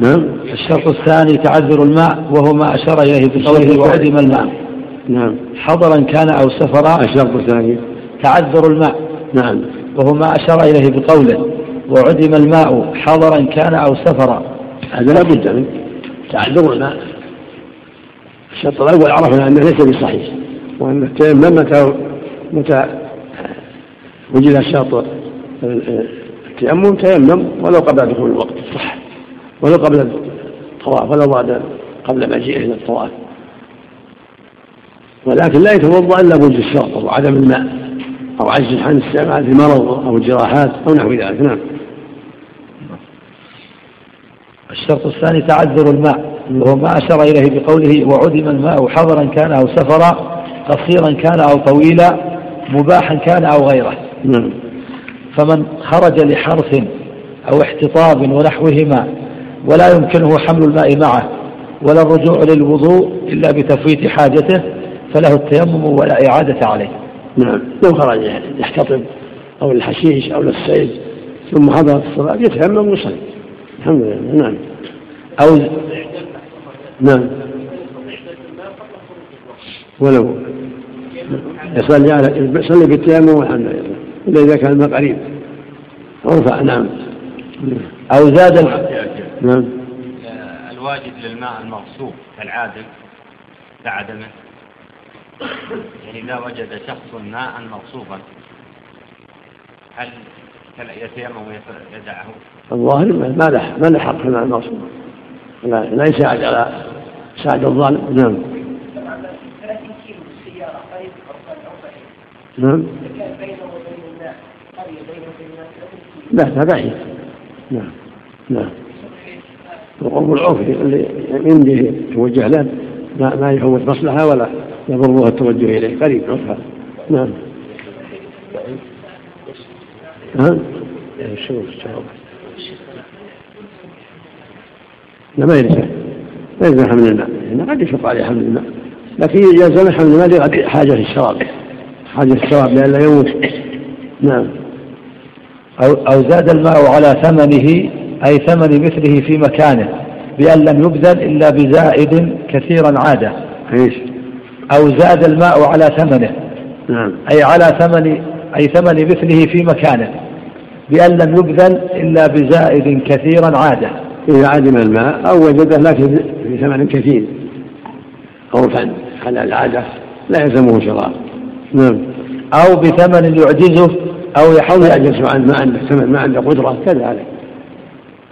نعم. الشرط الثاني تعذر الماء وهو ما أشار إليه بقوله وعدم الماء. نعم. حضرا كان أو سفرا الشرط الثاني. تعذر الماء. نعم. وهو ما أشار إليه بقوله. وعدم الماء حضرا كان أو سفرا. هذا لا بد منه. تعذر الماء. الشرط الأول عرفنا أنه ليس بصحيح. وأن التيمم متى متى وجد الشرط التيمم تيمم ولو قبل دخول الوقت. صح. ولو قبل الطواف ولو بعد قبل مجيئه إلى الطواف. ولكن لا يتوضأ إلا بوجود الشرط أو عدم الماء أو عجز عن استعمال في مرض أو جراحات أو نحو ذلك. نعم. الشرط الثاني تعذر الماء وهو ما أشار إليه بقوله وعدم الماء حضرا كان أو سفرا قصيرا كان أو طويلا مباحا كان أو غيره. نعم. فمن خرج لحرث أو احتطاب ونحوهما ولا يمكنه حمل الماء معه ولا الرجوع للوضوء إلا بتفويت حاجته فله التيمم ولا إعادة عليه. نعم. لو خرج يحتطب أو الحشيش أو للصيد ثم حضرت الصلاة يتيمم ويصلي. الحمد لله. نعم. أو نعم. ولو يصلي على يصلي بالتيمم والحمد لله. إلا إذا كان الماء قريب أرفع نعم أو زاد نعم. الواجب للماء المغصوب كالعادل كعدمه يعني إذا وجد شخص ماء مغصوبا هل يتيمم ويدعه؟ الظاهر ما له ما له حق في الماء المغصوب. لا لا يساعد على ساعد الظالم نعم. نعم. لا هذا بعيد. نعم. نعم. وقرب العرف اللي يمديه توجه له ما ما يفوت مصلحة ولا يضره التوجه إليه. قريب عرفها. نعم. ها؟ شو لا ما يلزم. لا يلزم حمل الماء لأنه قد يشق عليه حمل الماء لكن يلزم حمل الماء لحاجة الشراب حاجة الشراب لئلا يموت. نعم. أو, أو زاد الماء على ثمنه أي ثمن مثله في مكانه بأن لم يبذل إلا بزائد كثيرا عادة. إيش؟ أو زاد الماء على ثمنه. نعم. أي على ثمن أي ثمن مثله في مكانه. بأن لم يبذل إلا بزائد كثيرا عادة. إذا عدم الماء أو وجده لكن في ثمن كثير. خوفا على العادة. لا يلزمه شراء. نعم. أو بثمن يعجزه أو أو يحول يعجز عن ما عنده ثمن ما عنده قدرة كذلك.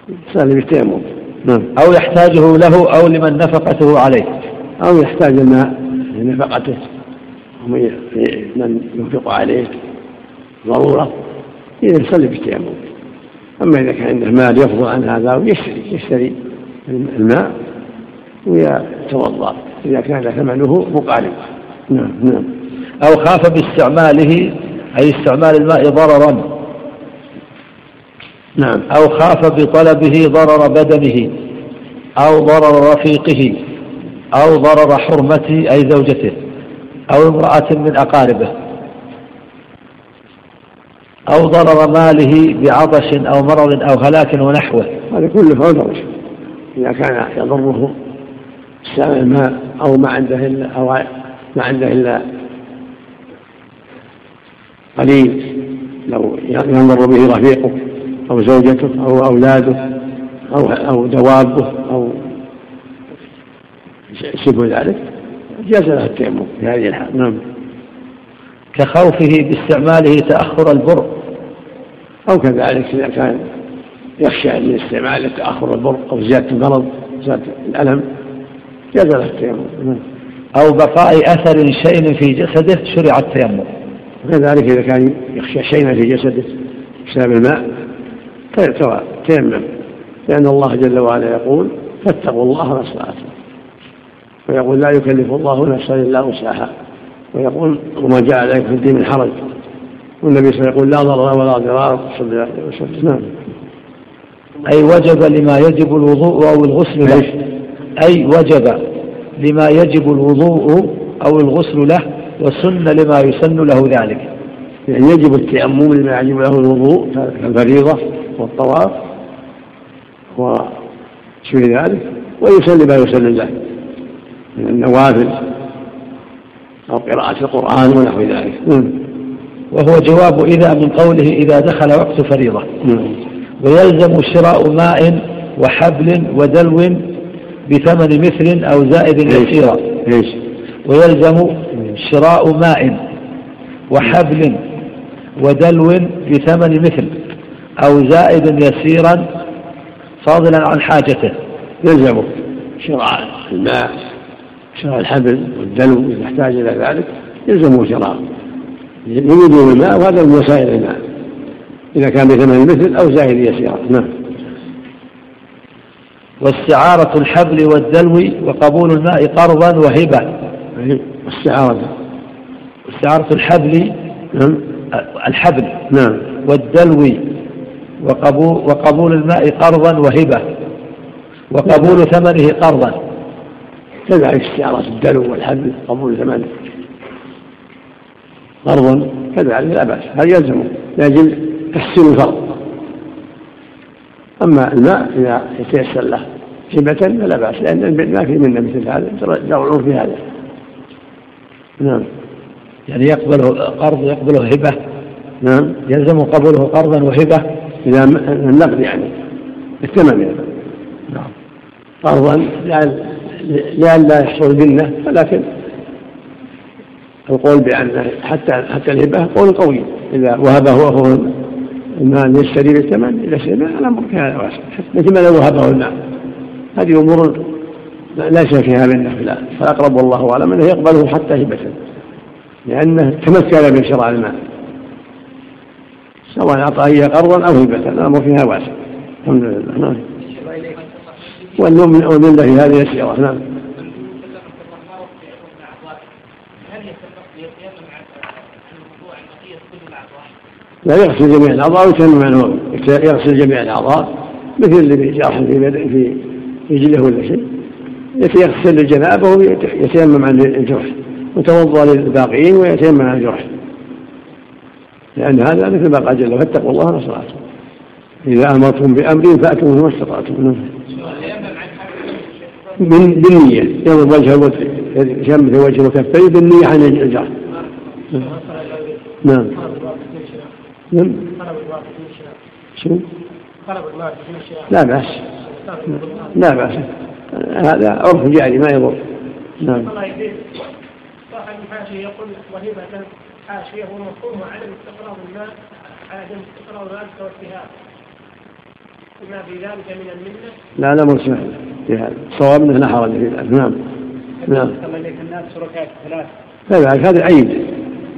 يصلي بالتيمم نعم. أو يحتاجه له أو لمن نفقته عليه. أو يحتاج الماء لنفقته. من ينفق عليه. ضرورة. إذا يصلي بالتيمم أما إذا كان عنده مال يفضل عن هذا ويشتري يشتري الماء ويتوضأ. إذا كان ثمنه مقارب. نعم. نعم. أو خاف باستعماله أي استعمال الماء ضررا. نعم. أو خاف بطلبه ضرر بدنه أو ضرر رفيقه أو ضرر حرمته أي زوجته أو امرأة من أقاربه أو ضرر ماله بعطش أو مرض أو هلاك ونحوه. هذا كله فوق إذا كان يضره استعمال الماء أو ما عنده إلا أو ما عنده إلا قليل لو ينظر به رفيقه. أو زوجته أو أولاده أو أو دوابه أو شبه ذلك. جاز له التيمم في هذه الحال. نعم. كخوفه باستعماله تأخر البرء. أو كذلك إذا كان يخشى من استعمال تأخر البرء أو زيادة المرض زيادة الألم جاز له التيمم. نعم. أو بقاء أثر شيء في جسده شرع التيمم. وكذلك إذا كان يخشى شيئا في جسده بسبب الماء تيمم لأن الله جل وعلا يقول فاتقوا الله ما استطعتم. ويقول لا يكلف الله نفسا إلا وسعها. ويقول وما جاء عليكم في الدين من حرج. والنبي صلى الله عليه وسلم يقول لا ضرر ولا ضرار. صلى الله عليه وسلم. نعم. أي وجب لما يجب الوضوء أو الغسل له؟ أي وجب لما يجب الوضوء أو الغسل له؟ وسن لما يسن له ذلك. يعني يجب التيمم لما يجب له الوضوء كالفريضة والطواف يشفي ذلك ويصلي ما يصلي الله من النوافل أو قراءة القرآن ونحو ذلك. نعم. وهو جواب إذا من قوله إذا دخل وقت فريضة. نعم. ويلزم شراء ماء وحبل ودلو بثمن مثل أو زائد يسيرا. ويلزم شراء ماء وحبل ودلو بثمن مثل. أو زائد يسيرا فاضلا عن حاجته. يلزم شراء الماء شراء الحبل والدلو إذا احتاج إلى ذلك يلزمه شراء. يريد الماء وهذا من وسائل الماء إذا كان بثمن مثل أو زائد يسيرا. نعم. واستعارة الحبل والدلو وقبول الماء قرضا وهبة. استعارة استعارة الحبل نعم الحبل نعم. والدلو وقبول, وقبول الماء قرضا وهبة. وقبول ثمنه قرضا. كذلك استعارة الدلو والحبل قبول ثمنه. قرضا. كذلك لا بأس. هذا يلزمه لكن تحسين الفرض. أما الماء إذا يتيسر له هبة فلا بأس. لأن ما في منا مثل هذا. يرجعون في هذا. نعم. يعني يقبله قرض يقبله هبة. نعم. يلزم قبوله قرضا وهبة. إذا النقد يعني الثمن يعني. نعم. قرضا لأن لا يحصل منه ولكن القول بأن حتى حتى الهبة قول قوي. إذا وهبه أخوه المال يشتري بالثمن إذا اشتري الأمر في هذا واسع. مثل ما لو وهبه المال. هذه أمور ليس فيها من لا فالأقرب والله أعلم أنه يقبله حتى هبة لأنه تمكن من شراء المال. سواء إياه قرضا أو هبة الأمر فيها واسع. الحمد لله. نعم. والنوم ومن في هذه يسيرة نعم. لا يغسل جميع الأعضاء ويتيمم عنه يغسل جميع الأعضاء مثل اللي جرح في في رجله ولا شيء. يغسل الجنابة ويتيمم عن الجرح وتوضأ للباقيين ويتيمم عن الجرح. لأن هذا مثل ما قال جل فاتقوا الله ما استطعتم. إذا أمرتم بأمر فأتوا ما استطعتم. بالنية. يضرب وجهه يشمت وجهه وكفيه بالنية عن الجرح نعم. نعم. شو؟ لا بأس. لا بأس. هذا عرف جاري ما يضر. نعم. يقول وهبة حاشية ومفهومها عدم استقرار الماء عدم استقرار ذلك والتهاب ما في ذلك من المنة لا لا مرسل في هذا. صواب انه لا حرج في ذلك نعم. نعم الناس شركاء ثلاث كذلك هذا عيد.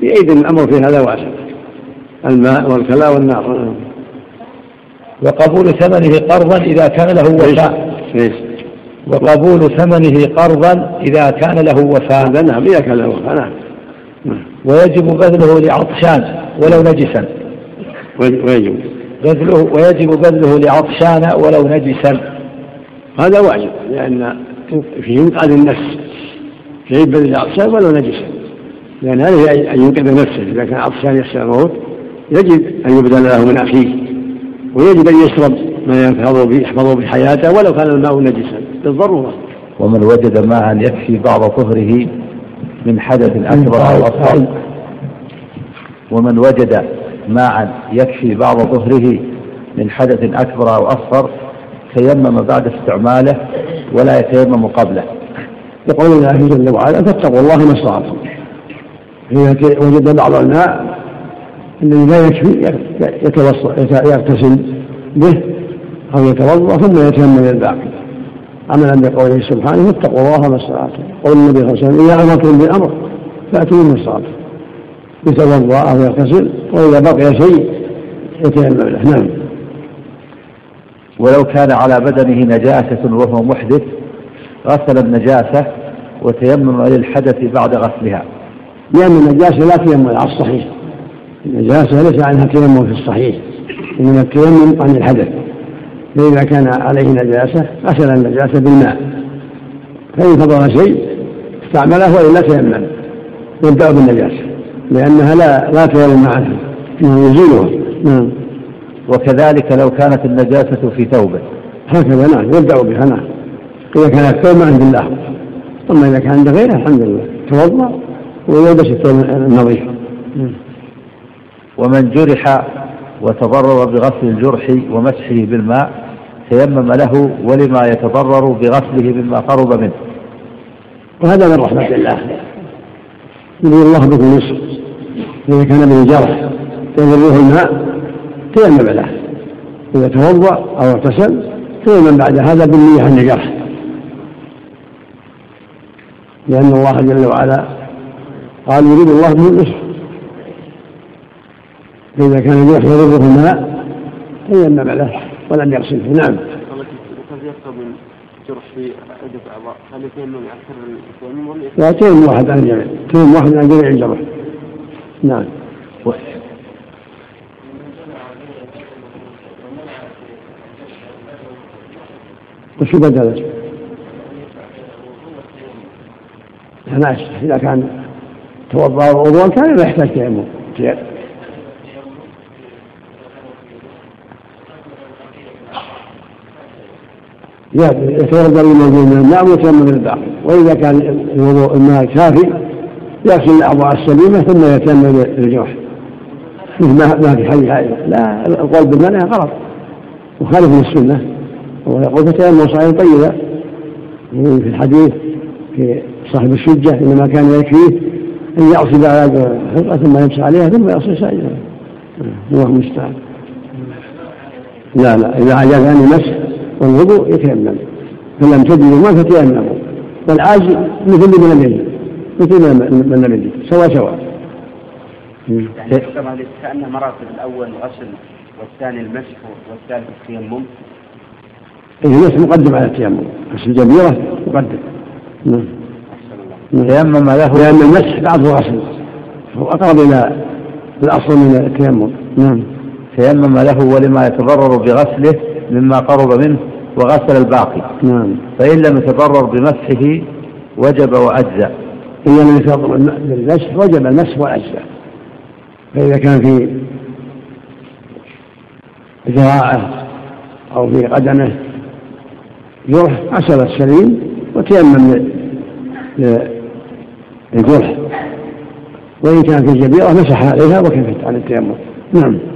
يعيد الأمر في هذا واسع الماء والكلاء والنار. وقبول ثمنه قرضا إذا كان له وفاء. وقبول ثمنه قرضا إذا كان له وفاء. هذا نعم إذا كان له وفاء نعم. ويجب بذله لعطشان ولو نجسا. ويجب. بذله ويجب بذله لعطشان ولو نجسا. هذا واجب لأن فيه ينقذ النفس. فيه بذل العطشان ولو نجسا. لأن هذا أن ينقذ نفسه. إذا كان عطشان يخشى الموت يجب أن يبذل له من أخيه ويجب أن يشرب ما يحفظ به يحفظ بحياته ولو كان الماء نجسا. بالضرورة. ومن وجد ماء يكفي بعض طهره من حدث أكبر أو أصغر ومن وجد ماء يكفي بعض طهره من حدث أكبر أو أصغر تيمم بعد استعماله ولا يتيمم قبله. يقول الله جل وعلا فاتقوا الله ما استطعتم. إذا وجد بعض الماء الذي لا يكفي يغتسل به أو يتوضأ ثم يتيمم الباقي عملا بقوله سبحانه واتقوا الله ما استطعتم. قول النبي صلى الله عليه وسلم إذا أمرتم بأمر فأتوا من استطعتم. يتوضأ أو يغتسل وإذا بقي شيء يتيمم له. نعم. ولو كان على بدنه نجاسة وهو محدث غسل النجاسة وتيمم للحدث بعد غسلها. لأن النجاسة لا تيمم على الصحيح. النجاسة ليس عنها تيمم في الصحيح إنما التيمم عن الحدث. فإذا كان عليه نجاسة غسل النجاسة بالماء. فإن فضل شيء استعمله وإلا تيمم. يبدأ بالنجاسة لأنها لا لا تيمم عنها يزيلها نعم. وكذلك لو كانت النجاسة في ثوبه. هكذا نعم يبدأ بها نعم. إذا كان الثوب عند الله. أما إذا كان عند غيره الحمد لله. توضأ ويلبس الثوب النظيف. ومن جرح وتضرر بغسل الجرح ومسحه بالماء تيمم له ولما يتضرر بغسله مما قرب منه. وهذا من رحمة الله. يريد الله بكم اليسر إذا كان به جرح يضره الماء تيمم له. إذا توضأ أو اغتسل تيمم بعد هذا بالنية عن الجرح. لأن الله جل وعلا قال يريد الله بكم اليسر فإذا كان الجرح يضره الماء تيمم له ولم يغسله. نعم. جرح في عدة أعضاء هل لا تيمم واحد عن الجميع. تيمم واحد عن جميع الجرح نعم. وشو بدل؟ لا إذا كان توضأ وضوءا كان لا يحتاج تيمم. يتوضا من الماء ويتيمم الباقي. وإذا كان الوضوء الماء كافي يغسل الاعضاء السليمة ثم يتيمم الجرح مثل ما في حديث عائشة. لا القول بالمنع غلط. مخالف للسنة. وهو يقول فتيمم صحيح طيبا في الحديث في صاحب الشجة إنما كان يكفيه أن يغسل على حلقه ثم يمسح عليها ثم يغسل سائرها الله المستعان. لا لا. إذا عجز عن المسح والوضوء يتيمم. فلم تجدوا ما فتيمموا. والعاجز مثل من لم يجد. مثل من لم يجد. سواء سواء. يعني كأن مراتب الأول غسل والثاني المسح والثالث التيمم. إيه المسح مقدم على التيمم. غسل الجبيرة مقدم. نعم. تيمم له. لأن المسح بعضه غسل. هو أقرب إلى الأصل من التيمم. نعم. تيمم له ولما يتضرر بغسله مما قرب منه وغسل الباقي. نعم. فإن لم يتضرر بمسحه وجب وأجزأ. إن لم يتضرر بالمسح وجب المسح وأجزأ. فإذا كان في ذراعه أو في قدمه جرح غسل السليم وتيمم للجرح. وإن كان في جبيرة مسح عليها وكفت عن التيمم. نعم.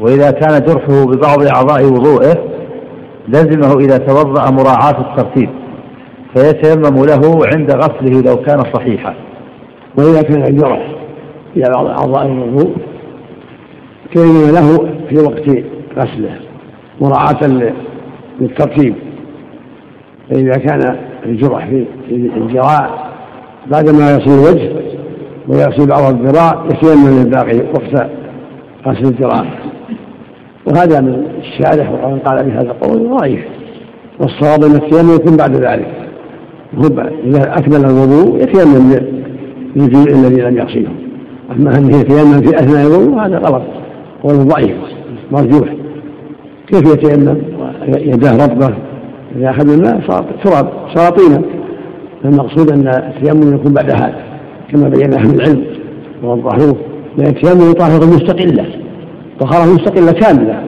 وإذا كان جرحه ببعض أعضاء وضوءه لزمه إذا توضأ مراعاة الترتيب فيتيمم له عند غسله لو كان صحيحا. وإذا كان الجرح في بعض أعضاء الوضوء تيمم له في وقت غسله مراعاة للترتيب. فإذا كان الجرح في الذراع بعدما يغسل الوجه ويغسل بعض الذراع يتيمم الباقي وقت غسل الذراع وهذا من الشارح ومن قال بهذا القول ضعيف. والصواب أن التيمم يكون بعد ذلك. إذا أكمل الوضوء يتيمم للجزء الذي لم يغسله. أما انه يتيمم في أثناء الوضوء هذا غلط. قول ضعيف مرجوح. كيف يتيمم؟ يداه رطبة إذا أخذ الماء تراب صار طينا المقصود أن التيمم يكون بعد هذا كما بين أهل العلم ووضحوه لأن التيمم طاهره مستقله طهارة مستقلة كاملة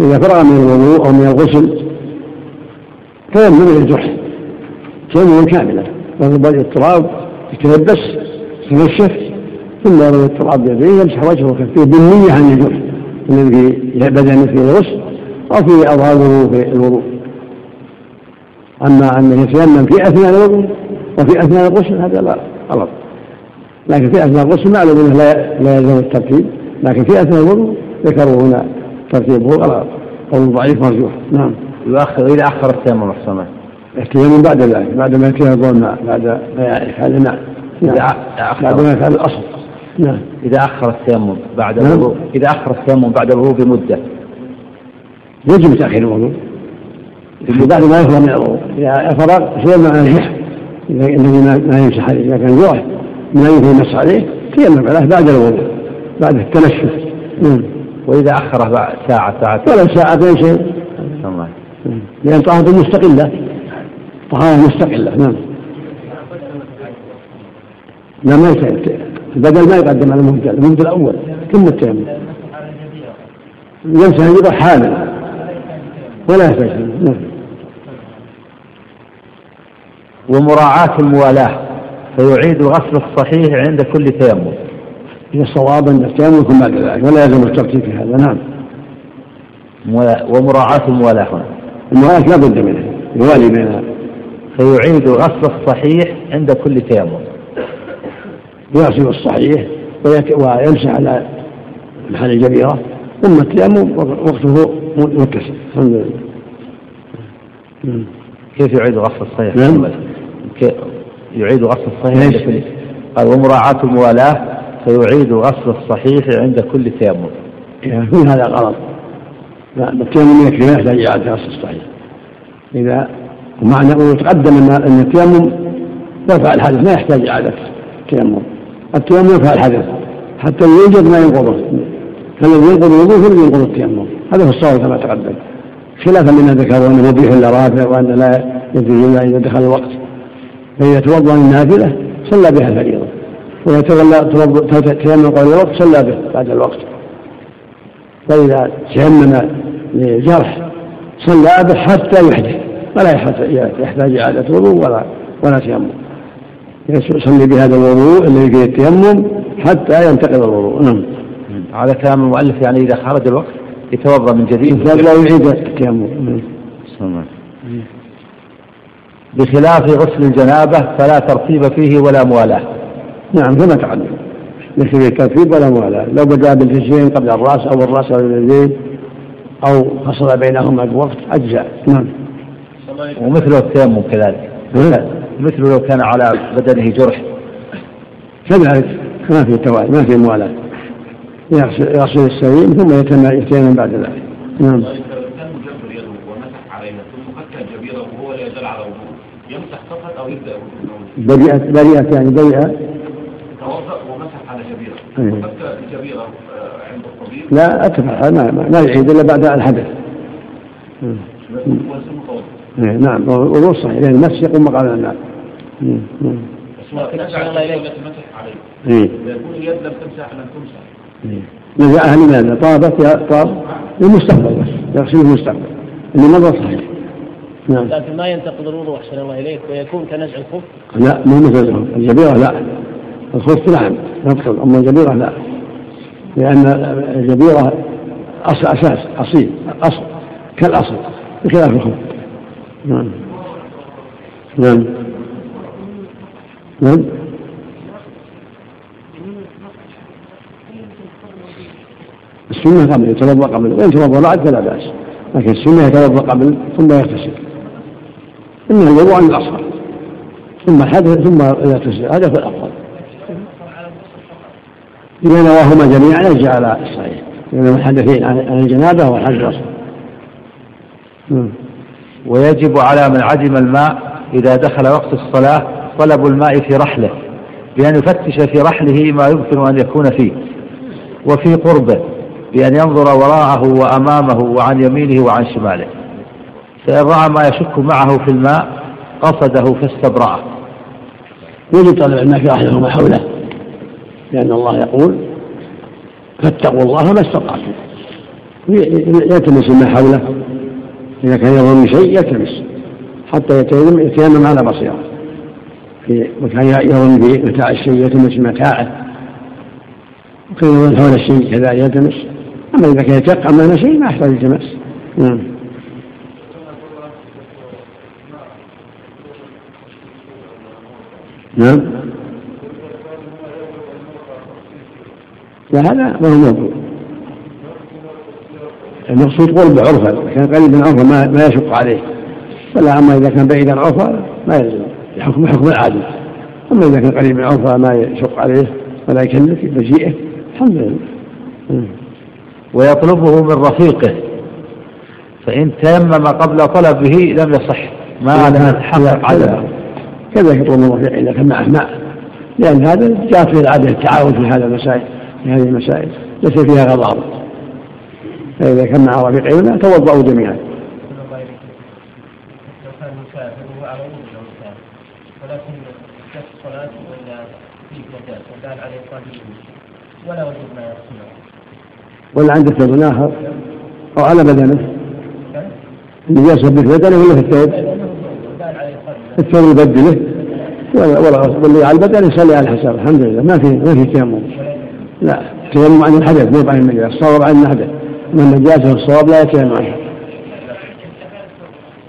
إذا فرغ من الوضوء أو من الغسل تيمم الجرح تيمم كاملة يضرب التراب يتلبس يتنشف ثم يرمي التراب بيديه يمسح وجهه وكفيه بالنية عن الجرح الذي بدنه في الغسل أو في أظهاره في الوضوء. أما أن يتيمم في أثناء الوضوء وفي أثناء الغسل هذا لا غلط. لكن في أثناء الغسل معلوم أنه لا يلزم الترتيب لكن في أثناء الوضوء ذكروا هنا ترتيبه. غلط قول ضعيف مرجوح. نعم. يؤخر إذا أخر التيمم أحسن التيمم بعد ذلك بعد ما يتيمم الماء بعد ما يفعل الماء نعم. بعد ما يفعل الأصل. نعم. إذا أخر التيمم بعد نعم. الوضوء إذا أخر التيمم بعد الوضوء بمدة. يجب تأخير الوضوء. بعد ما يفرغ من الوضوء إذا فرغ تيمم على الجرح الذي ما يمسح عليه. إذا كان جرح ما يمكن يمسح عليه تيمم عليه بعد الوضوء بعد التنشف. نعم. وإذا أخره بعد ساعة ساعة. ولا ساعة شيء. لأن طهارة مستقلة. طهارة مستقلة نعم. لا ما البدل ما يقدم على المبدل المبدل الأول ثم التيمم يمسح الجبر حامل ولا يحتاج. نعم. ومراعاة الموالاة فيعيد غسل الصحيح عند كل تيمم. هي الصواب أن التيمم يكون بعد ذلك ولا يلزم الترتيب في هذا نعم. ومراعاة الموالاة هنا الموالاة لا بد منها يوالي بينها فيعيد غسل الصحيح عند كل تيمم. يغسل الصحيح ويمسح على محل الجبيرة ثم التيمم وقته متصل الحمد لله. كيف يعيد غسل الصحيح؟ نعم. يعيد غسل الصحيح قال ومراعاة الموالاة فيعيد غسل الصحيح عند كل تيمم. يكون هذا غلط. التيمم يكفي لا يحتاج إعادة غسل الصحيح. إذا ومعنى ويتقدم أن التيمم يرفع الحدث ما يحتاج إعادة التيمم. التيمم يرفع الحدث حتى يوجد ما ينقضه فالذي ينقض الوضوء هو ينقض التيمم هذا هو الصواب كما تقدم خلافا لما ذكروا انه مبيح لا رافع وأنه لا يجوز الا إذا دخل الوقت فإذا توضأ للنافله صلى بها الفريضة تولى تيمم قبل الوقت صلى به بعد الوقت. فإذا تيمم للجرح صلى به حتى يحدث. ولا يحتاج اعاده وضوء ولا ولا تيمم. يصلي بهذا الوضوء الذي فيه التيمم حتى ينتقل الوضوء. نعم. على كلام المؤلف يعني إذا خرج الوقت يتوضأ من جديد. لا يعيد التيمم. بخلاف غسل الجنابة فلا ترتيب فيه ولا موالاة. نعم كما تقدم ليس فيه ترتيب ولا موالاة. لو بدأ بالجزئين قبل الرأس أو الرأس قبل اليدين أو فصل بينهما بوقت أجزاء. نعم. ومثله التيمم كذلك مثل لو كان على بدنه جرح. كذلك. ما في توالي ما في موالاة. يغسل السليم ثم يتيمم بعد ذلك. نعم. كان مجبر يده ومسح آه، عند الطبيب؟ لا اتفق ما, ما يعيد إلا بعد الحدث. إيه، نعم. وضوء صحيح لأن المس يقوم مقام الماء بس الله اليك مسح عليه. إيه. يكون اليد لم تمسح لم تمسح. إيه. نزعها لماذا؟ طابت يا طاب. للمستقبل بس. يغسل المستقبل. اللي مضى صحيح. نعم. لكن ما ينتقض الوضوء أحسن الله إليك ويكون كنزع الخف لا مو مثل الجبيرة لا. الخف نعم يدخل اما الجبيره لا. لأن الجبيره أصل أساس أصيل أصل كالأصل بخلاف الخف نعم. نعم. نعم. السنة قبل يتوضأ قبل وإن توضأ بعد فلا بأس. لكن السنة يتوضأ قبل ثم يغتسل. إنه الوضوء عن الأصغر ثم الحدث ثم يغتسل. هذا هو الأفضل. إذا نواهما جميعا يرجع على الصحيح. إذا الحدثين عن الجنابة والحدث الأصغر ويجب على من عدم الماء إذا دخل وقت الصلاة طلب الماء في رحله بأن يفتش في رحله ما يمكن أن يكون فيه وفي قربه بأن ينظر وراءه وأمامه وعن يمينه وعن شماله. فإن رأى ما يشك معه في الماء قصده فاستبرأه يجب طلب الماء في رحله وما حوله. لأن الله يقول فاتقوا الله ما استطعتم. يلتمس ما حوله. إذا كان يظن شيء يلتمس. حتى يتيمم على بصيرة. في مكان يظن به متاع الشيء يلتمس متاعه. وكان يظن حول الشيء كذا يلتمس. أما إذا كان يتيقن أمام شيء ما يحتاج التماس نعم. نعم. لا هذا ما هو موضوع المقصود قرب عرفا كان قريب من عرفا ما, ما يشق عليه. فلا أما إذا كان بعيدا عرفا ما يلزم يحكم حكم العادل أما إذا كان قريب من عرفا ما يشق عليه ولا يكلف بجيئه الحمد لله. ويطلبه من رفيقه. فإن تيمم قبل طلبه لم يصح. ما لم يتحقق عدمه كذا يطلب من رفيقه إذا كان معه ماء لأن هذا جاءت في العادة التعاون في هذا المسائل. في هذه المسائل ليس فيها غضاضة فإذا كان مع رفيقه ماء توضأوا جميعا. ولا ما ولا عنده ثوب آخر. أو على بدنه. النجاسة في بدنه ولا في الثوب؟ الثوب يبدله ولا ولا واللي على البدن يصلي على الحساب. الحمد لله. ما في ما في تيمم. لا. تيمم عن الحدث مو عن النجاسة الصواب عن الحدث من النجاسة الصواب لا يتيمم عنها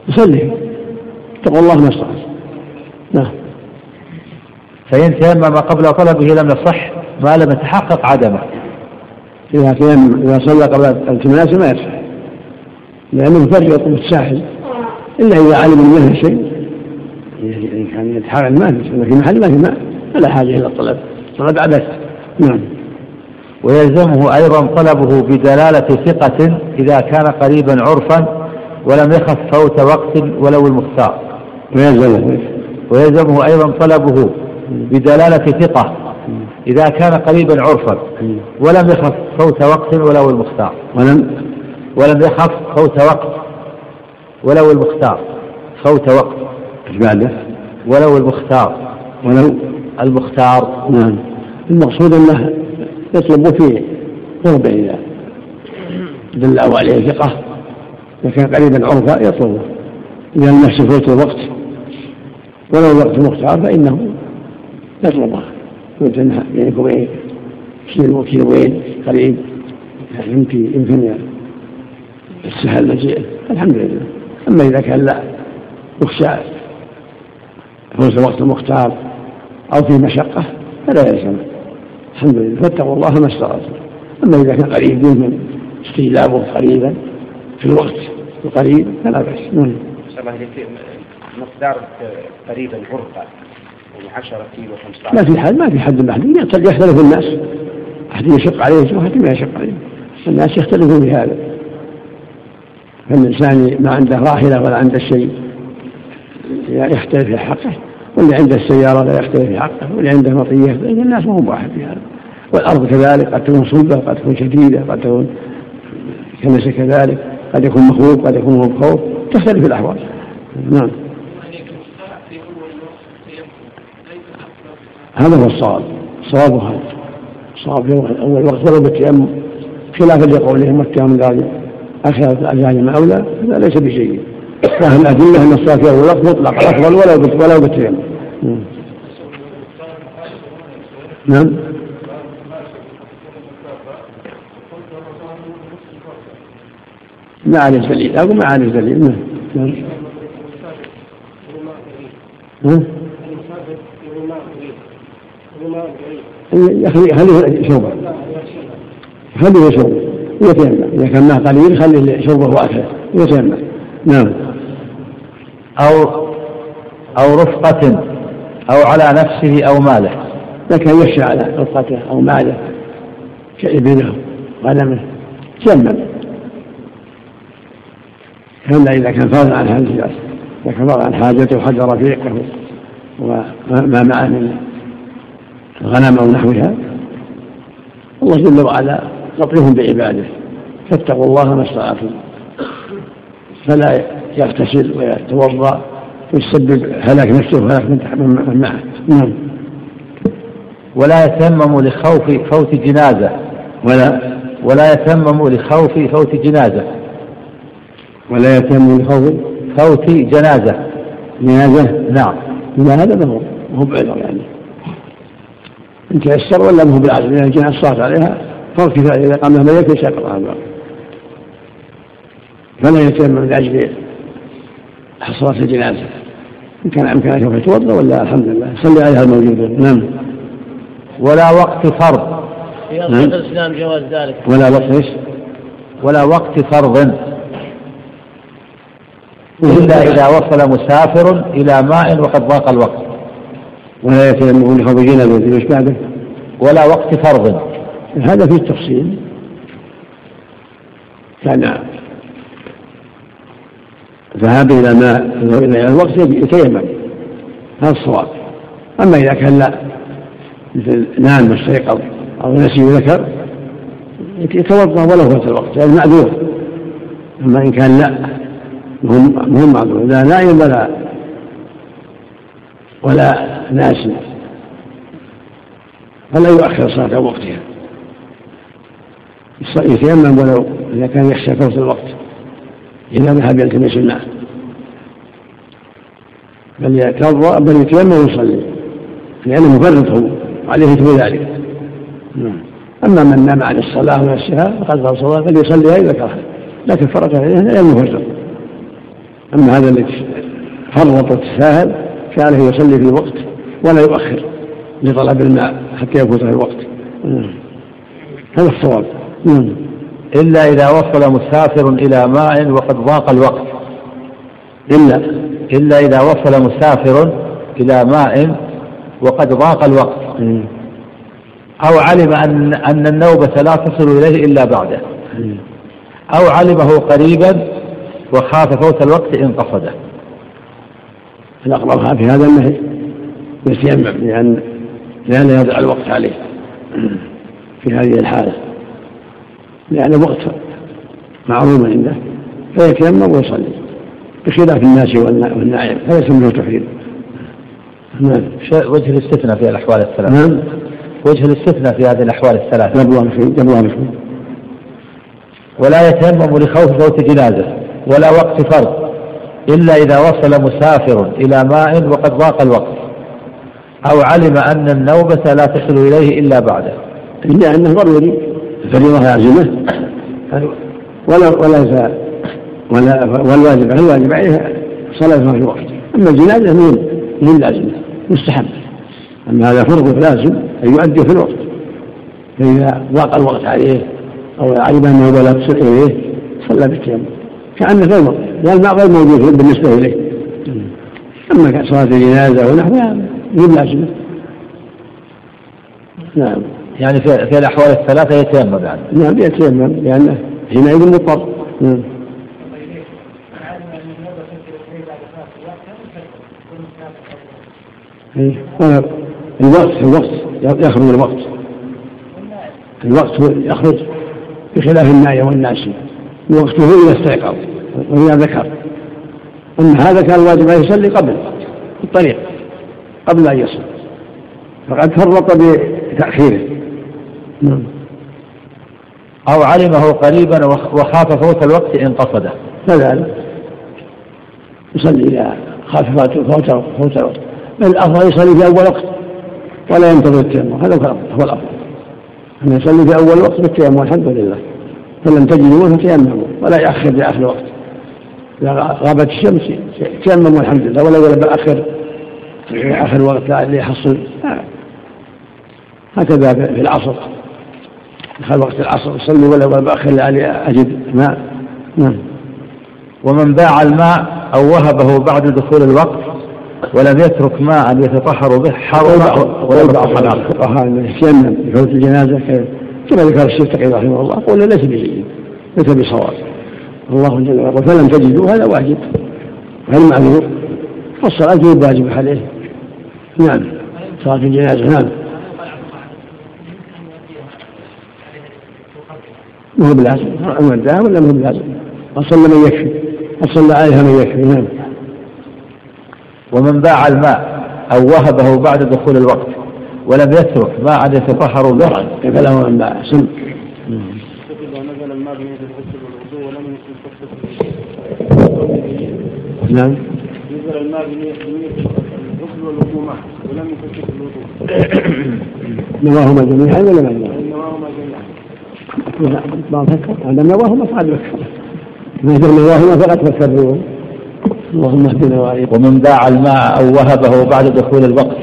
يصلي. اتقوا الله ما استطعت. نعم. فإن تيمم قبل طلبه لم يصح ما لم يتحقق عدمه. إذا تيمم إذا صلى قبل التماسه ما يصح لأنه يفرق الساحل. إلا إذا علم منه شيء. إن كان يتحرر الماء في محل ما في ماء. فلا حاجة إلى الطلب. طلب عبث نعم. ويلزمه أيضا طلبه بدلالة ثقة إذا كان قريبا عرفا ولم يخف فوت وقت ولو المختار. ويلزمه. ويلزمه أيضا طلبه بدلالة ثقة إذا كان قريبا عرفا ولم يخف فوت وقت ولو المختار. ولم ولم يخف فوت وقت ولو المختار. فوت وقت إيش بعده؟ ولو المختار. ولو المختار. نعم. المقصود أنه يطلب في قربه اذا دله عليه ثقه اذا كان قريبا عرفا يطلبه اذا لم يخش فوت الوقت. ولو الوقت المختار فإنه يطلبه يمكن بينك وبين كيلو كيلوين قريب يمكن يمكن السهل مجيء الحمد لله. أما إذا كان لا يخشى فوز الوقت المختار أو في مشقة فلا يلزم. الحمد لله. فاتقوا الله ما استطعتم. أما إذا كان قريب من استجلابه قريبا في الوقت القريب فلا بأس. نعم. الله إليك. مقدار قريبا غرفة يعني 10 كيلو 15 ما في حد ما في حد محدود. يختلف الناس. أحد يشق عليه وأحد ما يشق عليه الناس يختلفون في هذا. فالإنسان ما عنده راحلة ولا عنده شيء يختلف في حقه. واللي عنده السيارة لا يختلف في حقه واللي عنده مطية الناس ما واحد في هذا. والأرض كذلك قد تكون صلبة قد تكون شديدة قد تكون كنسة كذلك قد يكون مخوف قد يكون مخوف تختلف الأحوال. نعم. هذا هو الصواب. الصواب هذا. الصواب في أول وقت ولو بالتيمم خلافا لقولهم والتيمم ذلك. أخر الأجانب أولى. هذا ليس بشيء. فهم الأدلة أن الصلاة في أول وقت مطلق أفضل ولو بالتيمم. نعم. ما عليه دليل أقول ما عليه دليل نعم. نعم. ها؟ خليه شربه خليه شربه يتيمم إذا كان ماء قليل خليه شربه وأكله يتيمم نعم. أو أو رفقة. أو على نفسه أو ماله. لكن يخشى على رفقته أو ماله. كابنه غنمه تيمم كلا إذا كان فاض عن حاجته إذا كان عن حاجته وحد رفيقه وما معه من الغنم أو نحوها الله جل وعلا لطيف بعباده. فاتقوا الله ما استطعتم. فلا يغتسل ويتوضأ. ويسبب هلاك نفسه وهلاك من معه. نعم. ولا يتيمم لخوف فوت جنازة. ولا ولا يتيمم لخوف فوت جنازة. ولا يتيمم لخوف فوت جنازة. جنازة؟ نعم. لا هذا ما هو هو بعذر يعني. إن تيسر ولا ما هو بالعزم إذا كان الصلاة عليها فرض كفاية إذا قام ملك يقرأها الباقي فلا يتيمم لأجل صلاة الجنازة. إن كان إمكانه فيتوضأ ولا الحمد لله. صلي عليها الموجود نعم. ولا وقت فرض. في نعم. الإسلام جواز ذلك. ولا وقت إيش؟ ولا وقت فرض. إلا إذا وصل مسافر إلى ماء وقد ضاق الوقت. ولا يتيمم لخوف جنازة إيش بعده؟ ولا وقت فرض. هذا فيه تفصيل. كان ذهاب إلى ماء إلى الوقت يتيمم. هذا الصواب. أما إذا كان لا مثل نام واستيقظ أو نسي وذكر يتوضأ ولو فات الوقت يعني معذور. أما إن كان لا مهم معذور. لا نائم ولا ولا ناسي فلا يؤخر صلاة وقتها. يتيمم ولو إذا كان يخشى فوت الوقت. إذا ذهب يلتمس الماء بل يتوضأ بل يتيمم ويصلي. لأنه مفرط هو وعليه مثل ذلك. نعم. أما من نام عن الصلاة ونفسها فقد غير صلاة فليصليها إذا كره لكن فرط عليه لا المفرط أما هذا الذي فرط وتساهل فعليه يصلي في الوقت ولا يؤخر لطلب الماء حتى يفوت الوقت. نعم. هذا الصواب. نعم. إلا إذا وصل مسافر إلى ماء وقد ضاق الوقت. إلا إلا إذا وصل مسافر إلى ماء وقد ضاق الوقت. أو علم أن أن النوبة لا تصل إليه إلا بعده. أو علمه قريبا وخاف فوت الوقت إن قصده. الأقرب في هذا النهي يتيمم لأن لأن يضع الوقت عليه. في هذه الحالة. لأن الوقت معلوم عنده فيتيمم ويصلي بخلاف الناس والنائم هذا يسمونه تحريم نعم. وجه الاستثناء في الأحوال الثلاث نعم. وجه الاستثناء في هذه الأحوال الثلاث جاب ولا يتيمم لخوف فوت جنازة ولا وقت فرض إلا إذا وصل مسافر إلى ماء وقد ضاق الوقت أو علم أن النوبة لا تصل إليه إلا بعده. إلا أنه ضروري. الفريضة لازمة ولا ولا ولا والواجب الواجب عليه صلاة في الوقت أما الجنازة من من لازمة مستحب. أما هذا فرض لازم أن يؤدي في الوقت. فإذا ضاق الوقت عليه أو علم أنه لا تصل إليه صلى بالتيمم كأنه غير لأن غير موجود بالنسبة إليه. أما صلاة الجنازة ونحوها من لازمة نعم. يعني في, في الأحوال الثلاثة يتيمم يعني نعم يتيمم لأنه حينئذ مضطر. نعم. إيه. الوقت الوقت يخرج الوقت. الوقت يخرج بخلاف الناية والناسي وقته إذا استيقظ وإذا ذكر. أما هذا كان الواجب أن يصلي قبل الطريق قبل أن يصل. فقد فرط بتأخيره. أو علمه قريبا وخاف فوت الوقت إن قصده. كذلك. يصلي إذا خاف فوت فوت الوقت. بل الأفضل يصلي في أول وقت ولا ينتظر التيمم. هذا هو الأفضل. أن يصلي في أول وقت بالتيمم والحمد لله. فلم تجدوا فتيمموا ولا يأخر لآخر الوقت. إذا غابت الشمس تيمم والحمد لله. ولا ولا بأخر في آخر وقت لعلي يحصل. هكذا في العصر. دخل وقت العصر يصلي ولا ولا بأخر لعلي أجد. ماء نعم. ومن باع الماء أو وهبه بعد دخول الوقت ولم يترك ماء يتطهر به حرم ولا بعض الفقهاء يتيمم بفوت الجنازة كما ذكر الشيخ تقي رحمه الله قول ليس بجيد ليس بصواب. الله جل وعلا فلم تجدوا هذا واجب. هل معذور؟ والصلاة واجب عليه. نعم. صلاة الجنازة نعم. ما هو بلازم وداها ولا ما هو بلازم أصلى من يكفي. أصلى عليها من يكفي. نعم. ومن باع الماء أو وهبه بعد دخول الوقت ولم يترك ماء يتطهر به كيف له من باع. سن نعم. نزل الماء بنية الغسل والوضوء معه ولم يكفر الوضوء نواهما جميعا ولا ما نواهما جميعا؟ هذا نواهما فقد فكر ما فكر اللهم اهدنا وعليكم ومن باع الماء أو وهبه بعد دخول الوقت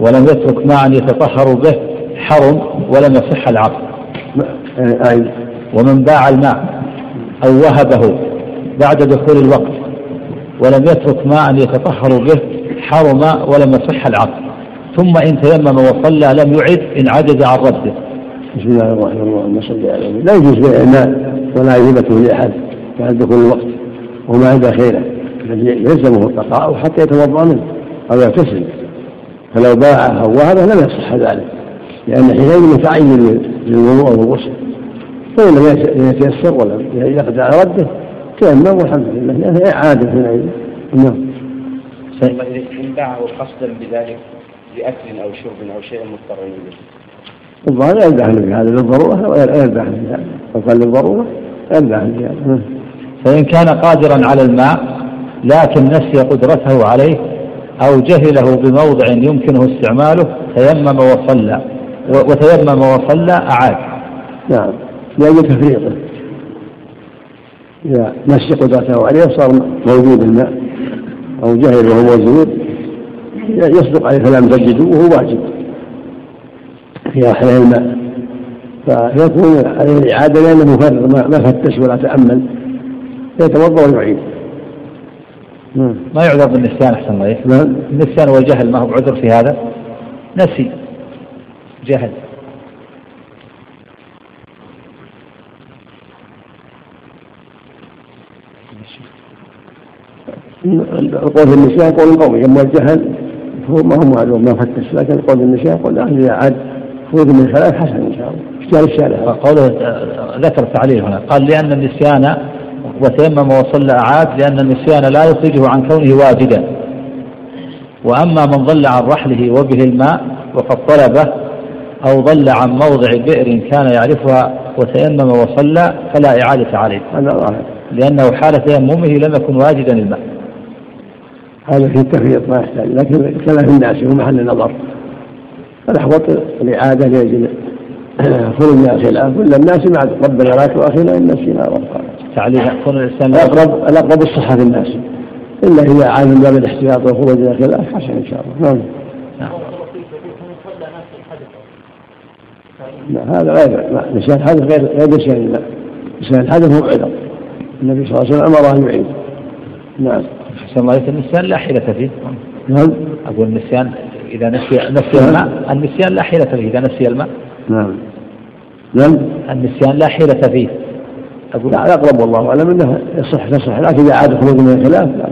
ولم يترك ماء يتطهر به حرم ولم يصح العقد. أي ومن باع الماء أو وهبه بعد دخول الوقت ولم يترك ماء يتطهر به حرم ولم يصح العقد. ثم إن تيمم وصلى لم يعد إن عجز عن رده بسم الله الرحمن الرحيم. اللهم صل على لا يجوز بيع الماء ولا يهبته لأحد بعد دخول الوقت وما عنده خيره. الذي يلزمه البقاء حتى يتوضأ منه أو يغتسل فلو باعه أو وهبه لم يصح ذلك. لأن حينئذ متعين للوضوء أو الغسل فإن لم يتيسر ولم يقدر على رده تيمم والحمد لله. لأنه اعاده حينئذ نعم. إن باعه قصدا بذلك لاكل أو شرب أو شيء مضطر اليه الظاهر لا يدعى في هذا للضرورة ولا يدعى في هذا لو قال للضرورة لا يدعى في هذا فإن كان قادرا على الماء لكن نسي قدرته عليه أو جهله بموضع يمكنه استعماله تيمم وصلى. وتيمم وصلى أعاد. نعم. لأجل تفريطه. إذا نسي قدرته عليه صار موجود الماء. أو جهل وهو موجود يصدق عليه فلم تجدوا وهو واجب. في أحياء الماء فيكون عليه الإعادة لأنه مفرغ ما فتش ولا تأمل. يتوضأ ويعيد. ما يعذر بالنسيان أحسن الله نعم. النسيان والجهل ما هو بعذر في هذا. نسي. جهل. قول النساء قول قوي أما الجهل هو ما هو معلوم ما فتش. لكن قول النساء قول إذا عاد فوز من ثلاث حسن إن شاء الله. اشتغل الشارع. قوله ذكر تعليل هنا. قال لأن النسيان وتيمم وصلى أعاد لأن النسيان لا يخرجه عن كونه واجدا. وأما من ضل عن رحله وبه الماء وقد طلبه أو ضل عن موضع بئر كان يعرفها وتيمم وصلى فلا إعادة عليه. هذا لأنه حال تيممه لم يكن واجدا الماء. هذا في التفريط ما يحتاج لكن خلاف الناس هو محل نظر فالأحوط الإعادة لأجل خروج الخلاف ولا الناس مع ربنا لا تؤاخذنا إن نسينا ربنا تعليل كون الإنسان الأقرب الأقرب الصحة في الناس إلا إذا عاد من باب الاحتياط والخروج من الخلاف حسن إن شاء الله. نعم. لا هذا غير نسيان الحدث غير غير نسيان الله. نسيان الحدث هو عذر النبي صلى الله عليه وسلم أمر أن يعيد. نعم. أحسن الله النسيان لا حيلة فيه. نعم. أقول النسيان إذا نسي نسي نعم. الماء النسيان لا حيلة فيه إذا نسي الماء. نعم. نعم. النسيان لا حيلة فيه. أقول لا الأقرب والله أعلم أنه يصح تصح لكن إذا عاد خروج من الخلاف لا.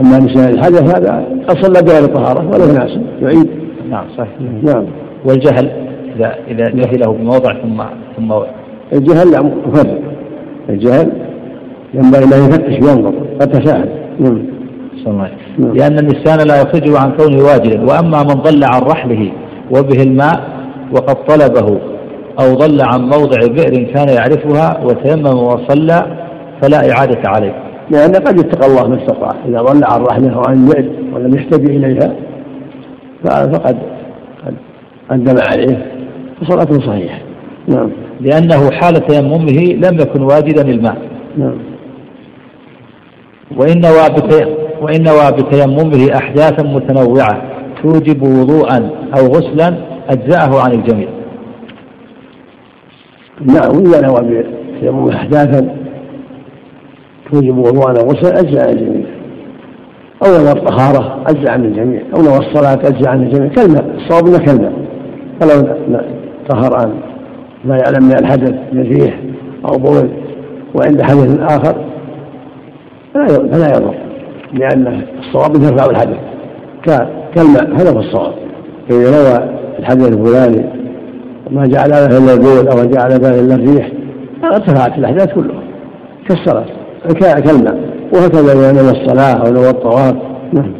أما نسيان الحدث هذا أصل لا بغير طهارة ولا ناس يعيد. نعم صحيح. نعم. والجهل إذا إذا جهله بموضع ثم ثم الجهل لا مفرد الجهل ينبغي أن يفتش وينظر قد تساهل نعم. لأن النسيان لا يخرجه عن كونه واجدا وأما من ضل عن رحله وبه الماء وقد طلبه أو ضل عن موضع بئر كان يعرفها وتيمم وصلى فلا إعادة عليه. لأن قد اتقى الله ما استطاع. إذا ضل عن رحله وعن البئر ولم يحتج إليها فقد قد قدم عليه. فصلاته صحيحة. نعم. لأنه حال تيممه لم يكن واجدا الماء نعم. وإن نوى وإن نوى بتيممه أحداثا متنوعة توجب وضوءا أو غسلا أجزأه عن الجميع. نعم وإذا نوى بتيممه أحداثا توجب وضوءا أو غسلا أجزأ عن الجميع. أو نوى الطهارة أجزأ عن الجميع. أو نوى الصلاة أجزأ عن الجميع. كلمة الصواب كلمة. فلو طهر عن ما يعلم من الحدث ريح أو بول وعند حدث آخر فلا يضر. لأن الصواب يرفع الحدث كالماء هذا هو الصواب. فإذا نوى الحدث الفلاني ما جعل له إلا البول أو جعل له إلا الريح ارتفعت الأحداث كلها. كالصلاة كالماء وهكذا إذا نوى الصلاة أو نوى الطواف. نعم.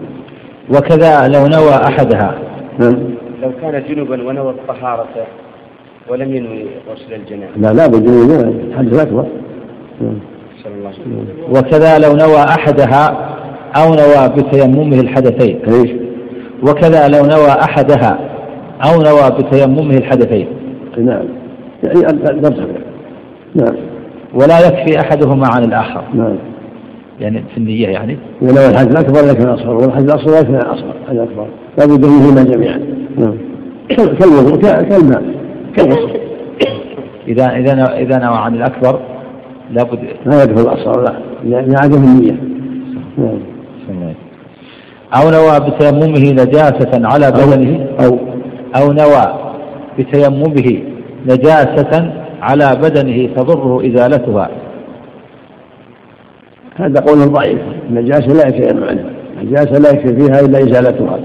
وكذا لو نوى أحدها. نعم. لو كان جنبا ونوى الطهارة ولم ينوي غسل الجنابة لا لا بالجنوب الحدث أكبر. نعم. وكذا لو نوى أحدها أو نوى بتيممه الحدثين. وكذا لو نوى أحدها أو نوى بتيممه الحدثين. نعم. يعني نعم. ولا يكفي أحدهما عن الآخر. نعم. يعني في النية يعني. ولو الحدث الأكبر يكفي الأصغر والحدث الأصغر يكفي الأصغر. الأكبر. لابد منهما جميعا. نعم. كالوضوء كالماء. كالغسل. إذا إذا إذا نوى عن الأكبر لابد لا يدخل الأصغر لا. لعدم النية. نعم. أو نوى بتيممه نجاسة على بدنه. أو أو نوى بتيممه نجاسة على بدنه تضره إزالتها. هذا قول ضعيف. النجاسة لا يتيمم عنها النجاسة لا يكفي فيها إلا إزالتها.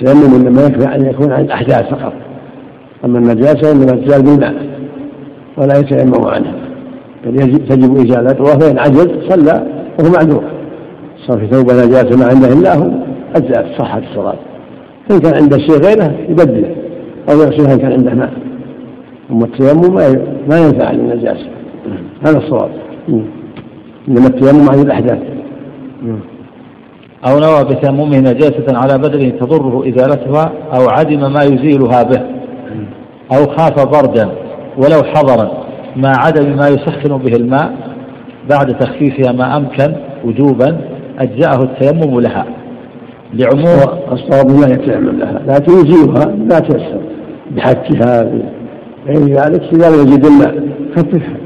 التيمم إنما يكفي أن يكون عن الأحداث فقط. أما النجاسة إنما تزال بالماء ولا يتيمم عنها. تجب إزالتها فإن عجز صلى وهو معذور. صار في توبة نجاسة ما عنده إلا هو. أجزأت صحة الصلاة فإن كان عنده شيء غيره يبدله. أو يغسلها إن كان عنده ماء. أما التيمم ما ينفع عن النجاسة هذا الصواب. إنما التيمم عن الأحداث. أو نوى بتيممه نجاسة على بدنه تضره إزالتها أو عدم ما يزيلها به. أو خاف بردا ولو حضرا. مع عدم ما يسخن به الماء بعد تخفيفها ما أمكن وجوبا. أجزأه التيمم لها. لعموم الصواب لا يتيمم لها. لكن يزيلها لا تيسر. بحكها غير ذلك إذا لم يجد الماء خففها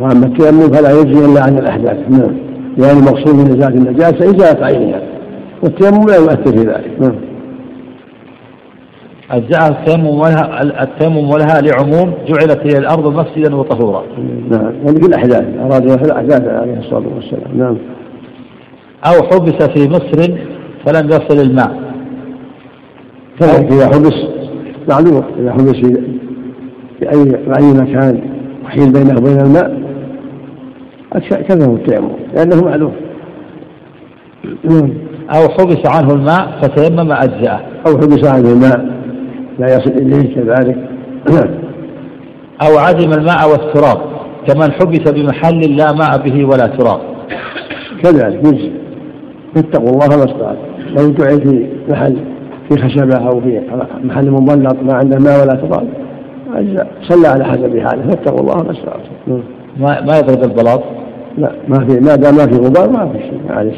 وأما التيمم فلا يجزي إلا عن الأحداث. نعم. يعني المقصود من إزالة النجاسة إزالة عينها. والتيمم لا يؤثر في ذلك. نعم. أجزاء التيمم ولها التيمم ولها لعموم جعلت هي الأرض مسجدا وطهورا. نعم يعني في الأحداث أراد في الأحداث عليه الصلاة والسلام نعم. أو حبس في مصر فلم يصل الماء. إذا حبس معلوم إذا حبس في في أي في أي مكان وحيل بينه وبين الماء كذا هو التيمم لأنه معلوم. نعم. أو حبس عنه الماء فتيمم أجزاءه. أو حبس عنه الماء لا يصل إليه كذلك. أو عدم الماء والتراب كمن حبس بمحل لا ماء به ولا تراب. كذلك يجزي. اتقوا الله ما استطعت. لو دعي في محل في خشبة أو في محل مبلط ما عنده ماء ولا تراب صلى على حسب حاله. فاتقوا الله ما استطعتم ما ما يضرب البلاط؟ لا ما في ما دام ما في غبار ما في شيء معلش.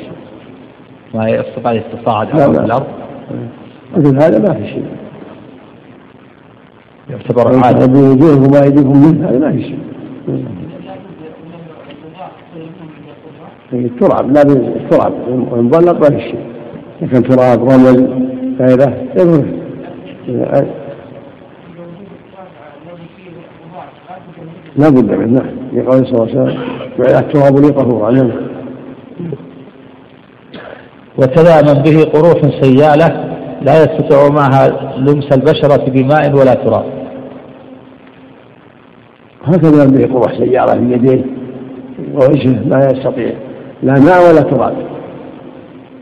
ما يستطيع يتصاعد على الأرض؟ مثل هذا ما في شيء. يعتبر عادة. بوجوهكم وأيديكم منه هذا ما في شيء التراب لا التراب ومبلط ما في شيء لكن تراب رمل غيره لا بد منه. نعم. لقول صلى الله عليه وسلم جعل التراب لي طهورا نعم. وكذا من به قروح سيالة. لا يستطيع معها لمس البشرة بماء ولا تراب. هكذا به قروح سيارة في يديه ووجهه ما يستطيع لا ماء ولا تراب.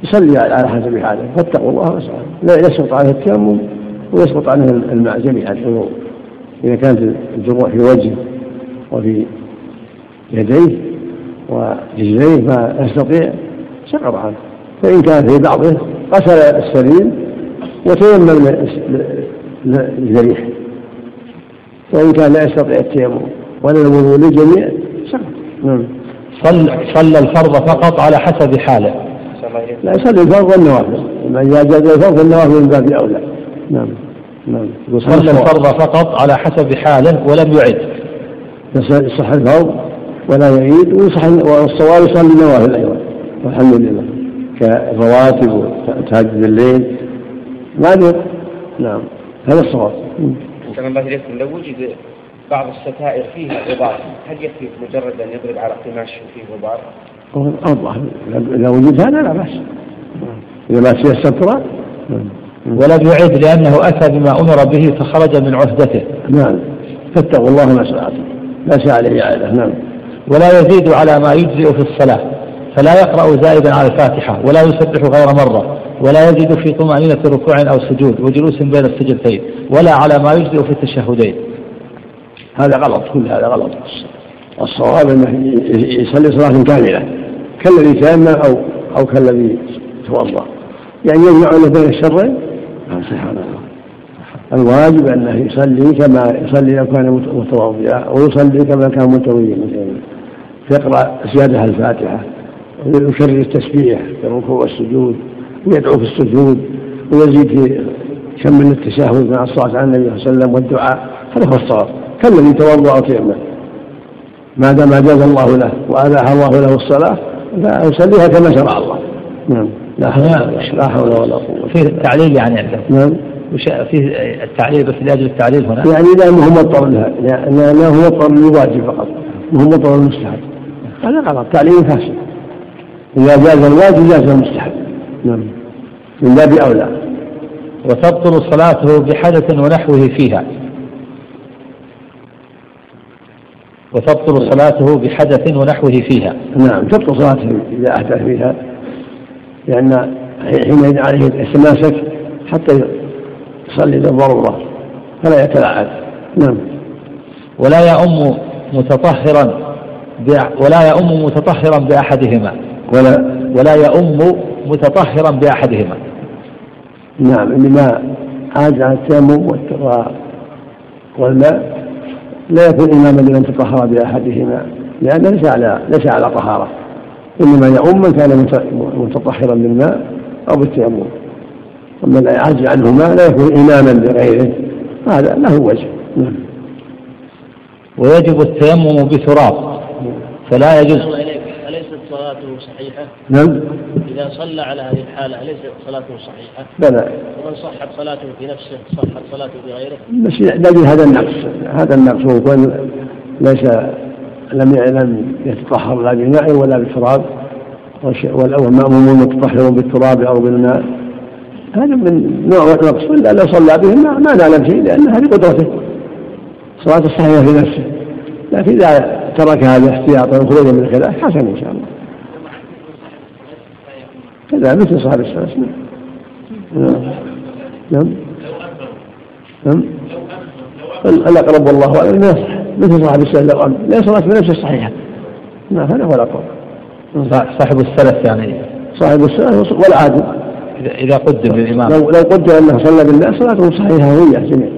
يصلي على حسب حاله. فاتقوا الله لا يسقط عليه التيمم ويسقط عنه الماء جميعا إذا كانت الجروح في وجهه وفي يديه ورجليه ما يستطيع سقط عنه. فإن كان في بعضه غسل السليم وتيمم للجريح وإن كان لا يستطيع التيمم ولا الوضوء للجميع سقط. نعم. صلى صلى الفرض فقط على حسب حاله. لا يصلي الفرض والنوافل إذا جاز الفرض النوافل من باب أولى. نعم. نعم. صلى الفرض فقط على حسب حاله ولم يعد. يصح الفرض ولا يعيد ويصح والصواب يصلي النوافل أيضا والحمد لله. كالرواتب وتهجد الليل. ما نعم. هذا الصواب. كما مثلا لو وجد بعض الستائر فيها غبار. هل يكفي مجرد أن يضرب على قماش وفيه غبار؟ الله إذا وجد هذا لا بأس. إذا ما تيسر تراب ولم يعد لأنه أتى بما أمر به فخرج من عهدته. نعم. فاتقوا الله ما استطعتم. لا شاء عليه إعادة. نعم. ولا يزيد على ما يجزئ في الصلاة. فلا يقرأ زائدا على الفاتحة ولا يسبح غير مرة ولا يزيد في طمأنينة ركوع أو سجود وجلوس بين السجدتين ولا على ما يجزئ في التشهدين. هذا غلط كل هذا غلط. الصواب أنه يصلي صلاة كاملة كالذي تيمم أو أو كالذي توضأ. يعني يجمع بين الشرين؟ سبحان الله الواجب أنه يصلي كما يصلي لو كان متوضئا ويصلي كما كان متوضئا مثلا. يقرا زيادة ويكرر التسبيح في الركوع والسجود ويدعو في السجود ويزيد في كم من التشهد مع الصلاة على النبي صلى الله عليه وسلم والدعاء. هذا هو الصواب. كالذي توضأ وتيمم ما دام أجاز الله له وأباح الله له الصلاة فيصليها كما شرع الله. نعم. لا حول لا ولا قوة. فيه التعليل يعني عنده نعم. فيه التعليل بس لاجل التعليل هنا؟ يعني لا هو مضطر لها. لا هو مضطر للواجب فقط. وهو مضطر للمستحب هذا غلط. تعليل فاسد. إذا جاز الواجب جاز المستحب. نعم. من باب أولى. وتبطل صلاته بحدث ونحوه فيها. وتبطل صلاته بحدث ونحوه فيها. نعم. تبطل صلاته إذا أحدث فيها. لأن حينئذ عليه التماسك حتى يصلي للضرورة فلا يتلاعب. نعم. ولا يؤم متطهرا ولا يؤم متطهرا بأحدهما. ولا ولا يؤم متطهرا بأحدهما. نعم إنما عن التيمم والماء لا يكون إماما لمن تطهر بأحدهما لأنه ليس على ليس على طهارة. إنما يؤم من كان متطهرا بالماء أو بالتيمم. أما العجز عنهما لا يكون إماما لغيره هذا له وجه. نعم ويجب التيمم بتراب فلا يجوز صلاته صحيحة؟ نعم. إذا صلى على هذه الحالة أليست صلاته صحيحة؟ بلى. ومن صحت صلاته في نفسه صحت صلاته في غيره؟ بس يجد هذا النقص. هذا النقص هو ليس لم لم يتطهر لا بماء ولا بتراب والمأمومون متطهرون بالتراب أو بالماء. هذا من نوع نقص إلا لو صلى به ما, ما نعلم شيء لأن هذه قدرته. صلاة الصحيحة في نفسه. لكن إذا ترك هذا احتياطا وخروجا من الخلاف حسن إن شاء الله. كذا مثل صاحب السلف نعم نعم نعم الأقرب والله أعلم يصح مثل صاحب السلف لو أمن لا صلاة بنفسه الصحيحة نعم هذا هو الأقرب صاحب السلف يعني صاحب السلف والعادل إذا قدم للإمام لو لو قدر أنه صلى بالناس صلاته صحيحة هي جميع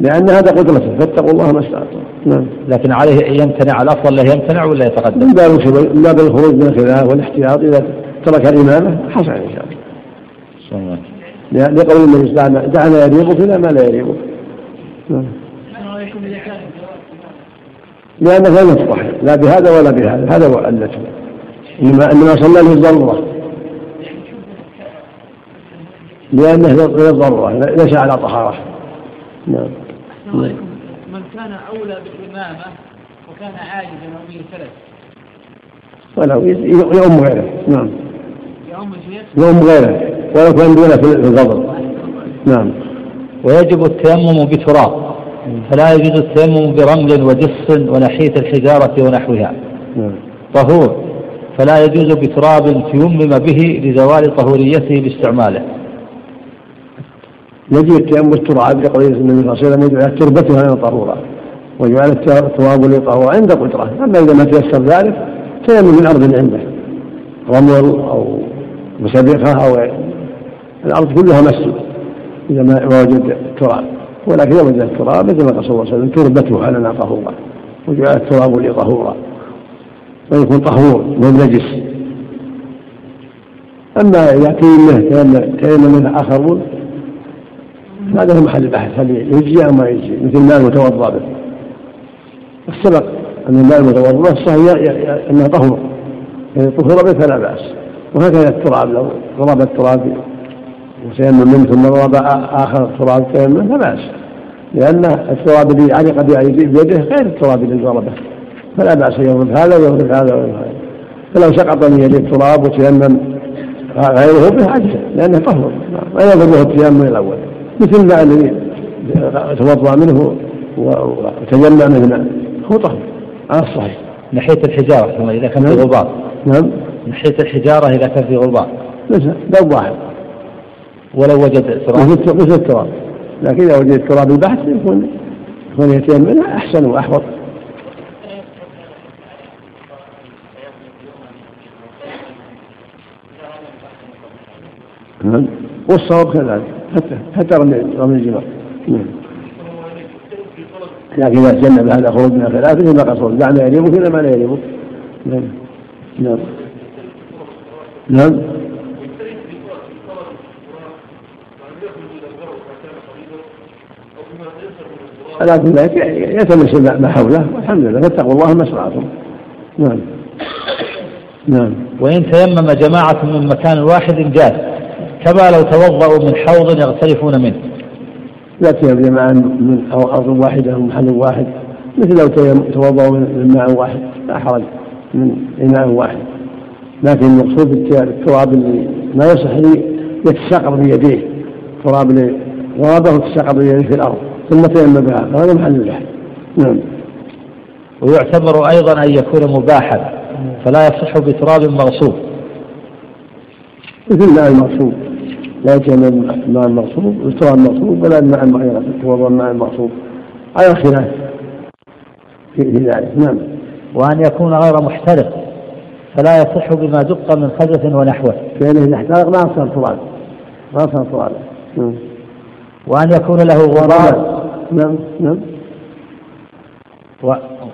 لأن هذا قدرته فاتقوا الله ما استطعتم نعم لكن عليه يمتنع الأفضل له يمتنع ولا يتقدم؟ من باب من باب الخروج من الخلاف والاحتياط إذا ترك الإمامة حسن إن شاء الله. لقول النبي صلى الله عليه وسلم دعنا يريبك إلى ما لا يريبك نعم. لأنه لم يتطهر لا بهذا ولا بهذا. هذا هو علته إنما إنما صلى له الضرورة. لأنه للضرورة ليس على طهارة. نعم. من كان أولى بالإمامة وكان عاجزا أو به ولو يؤم غيره. نعم. يؤم غيره ولو كان دونه في الفضل نعم. ويجب التيمم بتراب فلا يجوز التيمم برمل وجص ونحيت الحجارة ونحوها. نعم. طهور فلا يجوز بتراب تيمم به لزوال طهوريته باستعماله يجب التيمم بالتراب لقول النبي صلى الله عليه وسلم وجعل تربتها طهورا وجعل التراب لي طهورا عند القدرة أما إذا ما تيسر ذلك تيمم من أرض عنده. رمل أو مسبقة أو الأرض كلها مسجد إذا ما وجد التراب ولكن إذا وجد التراب مثل ما قال صلى الله عليه وسلم تربته لنا طهورا وجعل التراب لي طهورا ويكون طهور من نجس أما إذا تيمم تيمم آخرون هذا هو محل البحث هل يجزي أو ما يجزي مثل الماء المتوضأ به. السبق أن الماء المتوضأ الصحيح أنه طهور يعني طهور به فلا بأس. وهكذا التراب لو ضرب التراب وتيمم منه ثم ضرب آخر التراب تيمم فلا بأس. لأن التراب الذي علق بيده غير التراب الذي ضربه. فلا أن يضرب هذا ويضرب هذا ويضرب هذا. فلو سقط من يده التراب وتيمم غيره به أجزأ لأنه طهور ما يضره التيمم الأول. مثل الماء الذي توضأ منه وتجمع منه هو طهر. على الصحيح. ناحية الحجارة إذا كان في. غبار. نعم. ناحية الحجارة إذا كان في غبار. مثل ذوب واحد ولو وجد تراب. مثل التراب لكن إذا وجد التراب البحث يكون يكون يتيمم أحسن وأحوط نعم. والصواب كذلك. حتى حتى رمي الجمار. نعم. لكن إذا تجنب هذا خروج من الخلاف فيما قصر. دعنا يريبك إلى ما لا يريبك نعم. نعم. نعم. كل ذلك يتمس ما حوله. والحمد لله فاتقوا الله ما استطعتم. نعم. نعم. وإن تيمم جماعة من مكان واحد جاز. كما لو توضأوا من حوض يغترفون منه. يأتي جماعة من أرض واحدة من محل واحد. مثل لو توضأوا من ماء واحد لا حرج من إناء واحد. لكن المقصود التراب اللي ما يصح يتساقط بيديه تراب اللي غابه تساقط بيديه في الأرض ثم تيمم بها هذا محل البحث. نعم. ويعتبر أيضا أن يكون مباحا فلا يصح بتراب مغصوب. مثل الماء المغصوب. لا يجمع الماء المغصوب والتراب المغصوب ولا الماء المغيرة الماء المغصوب. على خلاف في ذلك. نعم. وأن يكون غير محترق. فلا يصح بما دق من خزف ونحوه. كأنه إذا احترق ما صار تراب ما صار تراب نعم. وأن يكون له غبار نعم نعم.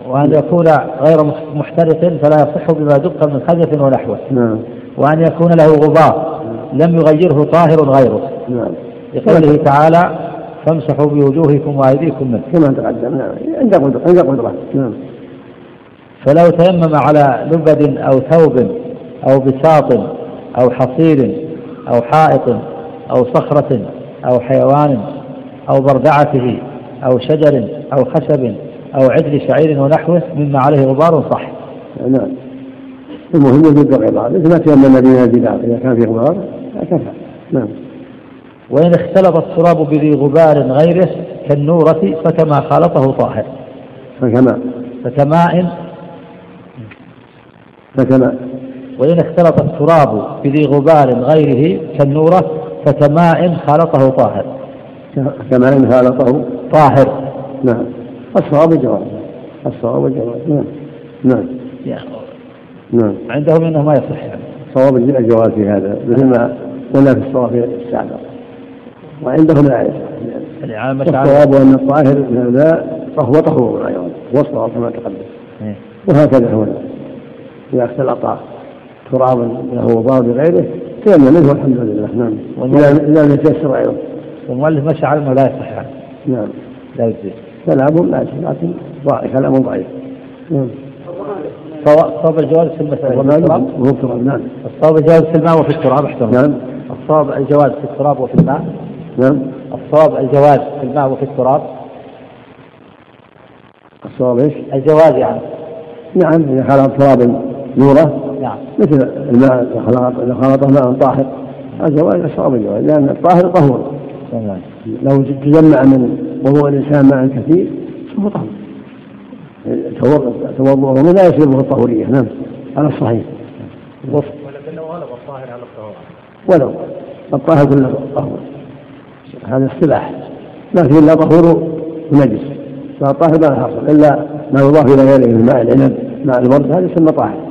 وأن يكون غير مح- محترق فلا يصح بما دق من خزف ونحوه. نعم. وأن يكون له غبار. لم يغيره طاهر غيره. نعم. لقوله تعالى فامسحوا بوجوهكم وأيديكم منه. كما تقدم. نعم. عند قدرة عند قدرة. نعم. فلو تيمم على لبد أو ثوب أو بساط أو حصير أو حائط أو صخرة أو حيوان أو بردعته أو شجر أو خشب أو عدل شعير ونحوه مما عليه غبار صح. نعم. المهم وجود الغبار مثل ما تيمم بنا الجبال إذا كان في غبار كفى. نعم. وإن اختلط التراب بذي غبار غيره كالنورة فكما خالطه طاهر. فكما؟ فكماء فكما وإن اختلط التراب بذي غبار غيره كالنورة فكماء خالطه طاهر. كما إن خالطه طاهر. نعم. الصواب الجواز الصواب الجواز نعم. نعم. نعم. عندهم إنه ما يصح يعني. صواب الجواز في هذا مثل ما قلنا في الصواب في السابق وعندهم لا يصح والصواب أن الطاهر لا فهو طهور أيضا. هو الصواب كما تقدم. إيه. وهكذا هنا إذا اختلط تراب له غبار بغيره تيمم منه والحمد لله. نعم. إذا لم يتيسر أيضا. والمؤلف مشى على انه لا يصح. نعم. لا يجزي. كلام لا لكن ضعيف كلام ضعيف. نعم. صواب صواب الجواز في المسألة. في التراب نعم. الصواب الجواز في الماء وفي التراب احترم. نعم. الصواب الجواز في التراب وفي الماء. نعم. الصواب الجواز في الماء وفي التراب. الصواب إيش؟ الجواز يعني. نعم إذا خلط تراب نوره نعم. مثل الماء إذا خلط إذا خلطه ماء طاهر الجواز الصواب الجواز لأن الطاهر طهور. لو تجمع من وضوء الإنسان ماء كثير فهو طهور. توضؤ- توضؤه لا يصير به الطهورية. نعم. على الصحيح ولكنه غلب الطاهر على الطهور. ولو الطاهر كله طهور. هذا اصطلاح ما فيه إلا طهور ونجس. فالطاهر ما حصل إلا ما يضاف إلى غيره من ماء العنب ماء الورد هذا يسمى طاهر.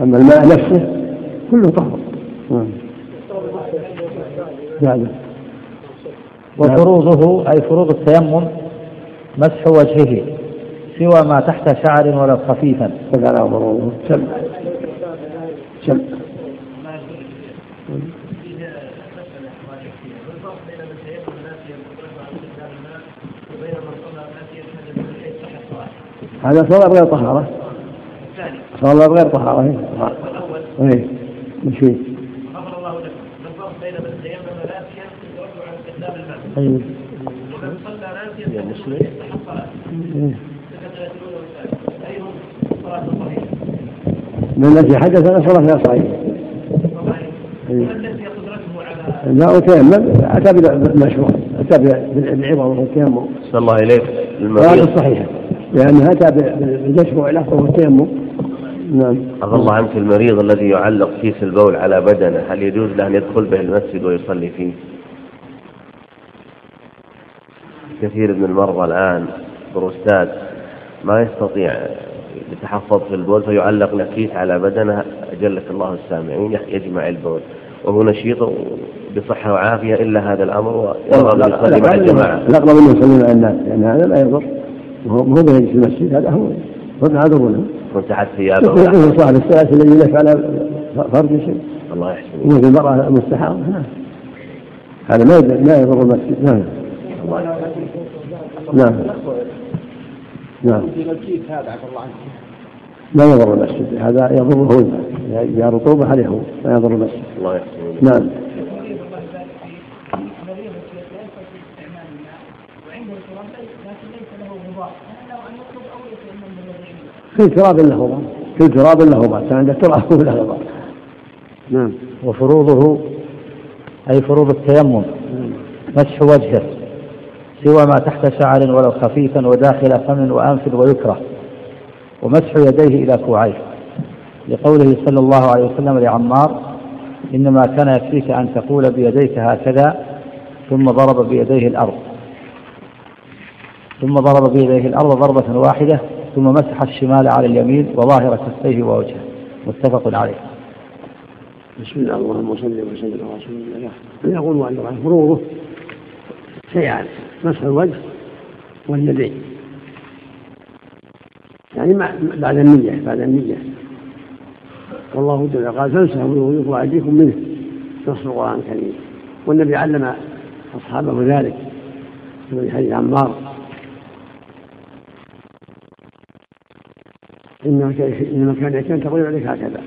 أما الماء نفسه كله طهور نعم. بعده وفروضه أي فروض التيمم مسح وجهه سوى ما تحت شعر ولو خفيفا. فقال هذا صلاة غير طهارة. طهارة إيه. غفر الله تيمم ناسيا يرد عن استخدام الماء أيوه. صلى يا مسلم إيه. من الذي حدث أنا صلاة غير صحيحة إيه. لا وتيمم أتى بالمشروع أتى بالعبر والتيمم صلى الله إليك المريض صحيحة لأنه أتى بالمشروع له وهو التيمم نعم عفى الله عنك المريض الذي يعلق كيس البول على بدنه هل يجوز له أن يدخل به المسجد ويصلي فيه؟ كثير من المرضى الآن بروستات ما يستطيع يتحفظ في البول فيعلق له كيس على بدنه أجلك الله السامعين يجمع البول وهو نشيط بصحة وعافية إلا هذا الأمر ويرغب أن يصلي مع الجماعة الأقرب أنه يصلي مع الناس لأن هذا لا يضر وهو هو بيجلس في المسجد هذا هو هو يكون تحت ثيابه. يقول صاحب الصلاة الذي يلف على فرج شيء. الله يحسن مثل المرأة المستحاضة نعم هذا ما يضر ما يضر المسجد. نعم. نعم. نعم. لا يضر المسجد. هذا يضره هو إذا رطوبة عليه هو ما يضر المسجد. الله يحسن نعم. كل تراب له كل تراب له كان عنده تراب له نعم. وفروضه أي فروض التيمم. مسح وجهه. سوى ما تحت شعر ولو خفيفا وداخل فم وأنف ويكره. ومسح يديه إلى كوعيه. لقوله صلى الله عليه وسلم لعمار إنما كان يكفيك أن تقول بيديك هكذا ثم ضرب بيديه الأرض. ثم ضرب بيديه الأرض ضربة واحدة ثم مسح الشمال على اليمين وظاهر كفيه ووجهه. متفق عليه. بسم الله اللهم صل وسلم على رسول الله. يقول مؤلف فروضه؟ شيئان مسح الوجه واليدين يعني بعد النية بعد النية. والله جل قال فامسحوا بوجوهكم وأيديكم منه. نص القرآن الكريم. والنبي علم أصحابه ذلك. في حديث عمار إنما كان كان تقول عليك هكذا.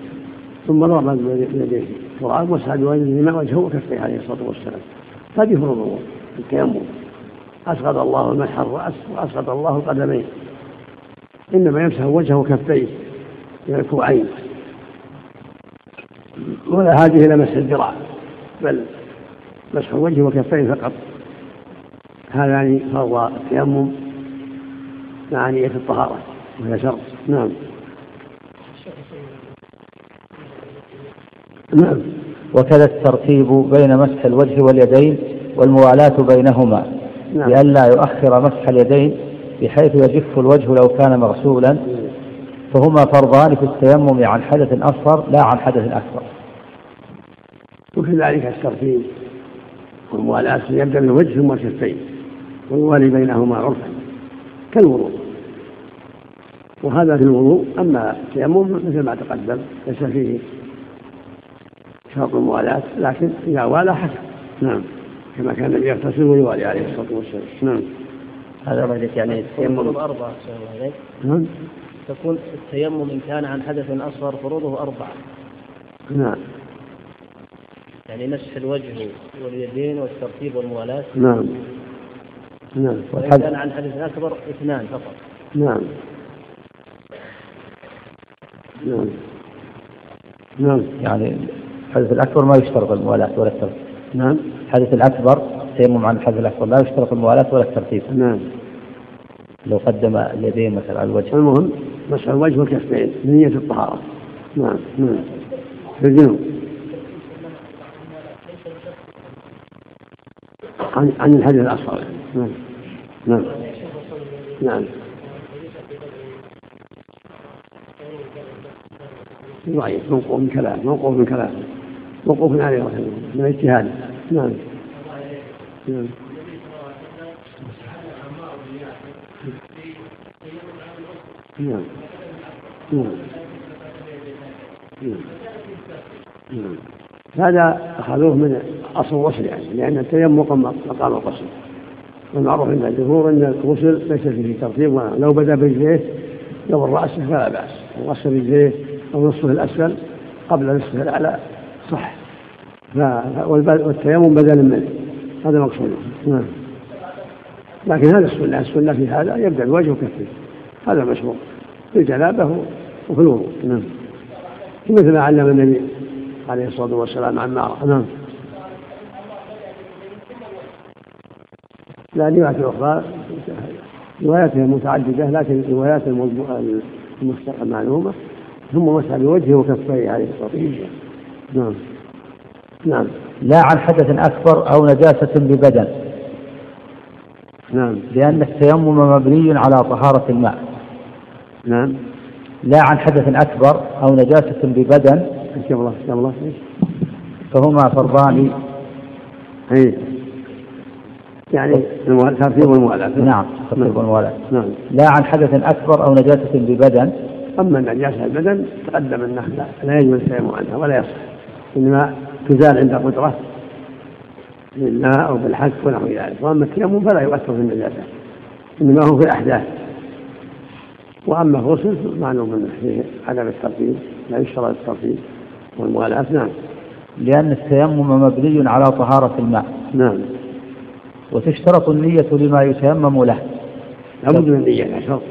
ثم ضرب بيديه القران وسعى بوجهه وجهه وكفيه عليه الصلاة والسلام. هذه فروض التيمم. أسقط الله المسح الراس وأسقط الله القدمين. إنما يمسح وجهه وكفيه إلى الكوعين. ولا هذه إلى مسح الذراع بل مسح الوجه وكفيه فقط. هذا يعني فرض التيمم مع نية الطهارة وهي شرط. نعم. نعم. وكذا الترتيب بين مسح الوجه واليدين والموالاة بينهما. نعم. لئلا يؤخر مسح اليدين بحيث يجف الوجه لو كان مغسولا. فهما فرضان في التيمم عن حدث أصغر لا عن حدث أكبر. وكذلك الترتيب. والموالاة يبدأ بالوجه ثم الكفين والوالي بينهما عرفا. كالوضوء. وهذا في الوضوء. أما التيمم مثل ما تقدم ليس فيه شرط الموالاة لكن إذا والى حسن. نعم. كما كان النبي يغتسل ويوالي عليه الصلاة والسلام. نعم. هذا رأيك يعني التيمم. أربعة نعم. تكون التيمم إن كان عن حدث أصغر فروضه أربعة. نعم. يعني مسح الوجه واليدين والترتيب والموالاة. نعم. نعم. وإن كان عن حدث أكبر اثنان فقط. نعم. نعم. نعم يعني الحدث الأكبر ما يشترط الموالاة ولا الترتيب. نعم. الحدث الأكبر تيمم عن الحدث الأكبر لا يشترط الموالاة ولا الترتيب. نعم. لو قدم اليدين مثلا على الوجه. المهم مسح الوجه والكفين بنية الطهارة. نعم نعم. في الجنوب. عن عن الحديث الأصغر. نعم. نعم. نعم. ضعيف موقوف من كلام موقوف من كلام. موقوف عليه رحمه الله من اجتهاده نعم. نعم. نعم. نعم. نعم. هذا أخذوه من أصل الغسل يعني لأن التيمم مقام الغسل والمعروف عند الجمهور أن الغسل ليس فيه ترتيب لو بدأ برجليه قبل رأسه فلا بأس. وغسل رجليه أو نصفه الأسفل قبل نصفه الأعلى صح. والتيمم بدل منه هذا مقصود. نعم. لكن هذا السنة السنة في هذا يبدأ بوجهه وكفه هذا مشروع. في الجنابة وفي الوضوء. نعم. مثل ما علم النبي عليه الصلاة والسلام عن عمارة نعم. لا رواية أخرى رواياتها متعددة لكن روايات المعلومة ثم مسح بوجهه وكفيه عليه الصلاة والسلام. نعم. نعم. لا عن حدث أكبر أو نجاسة ببدن. نعم. لأن التيمم مبني على طهارة الماء. نعم. لا عن حدث أكبر أو نجاسة ببدن. الله الله. فهما فرضان. اي يعني الترتيب والموالاة نعم الترتيب. والموالاة نعم. لا عن حدث أكبر أو نجاسة ببدن. أما النجاسة البدن تقدم أنه لا يجوز التيمم عنها ولا يصح. إنما تزال عند قدرة بالماء أو بالحك ونحو ذلك. وأما التيمم فلا يؤثر في النجاسة إنما هو في الأحداث. وأما الغسل معلوم أنه فيه عدم الترتيب لا يشترط الترتيب والموالاة نعم. لأن التيمم مبني على طهارة الماء. نعم. وتشترط النية لما يتيمم له. لابد من النية لا شرط.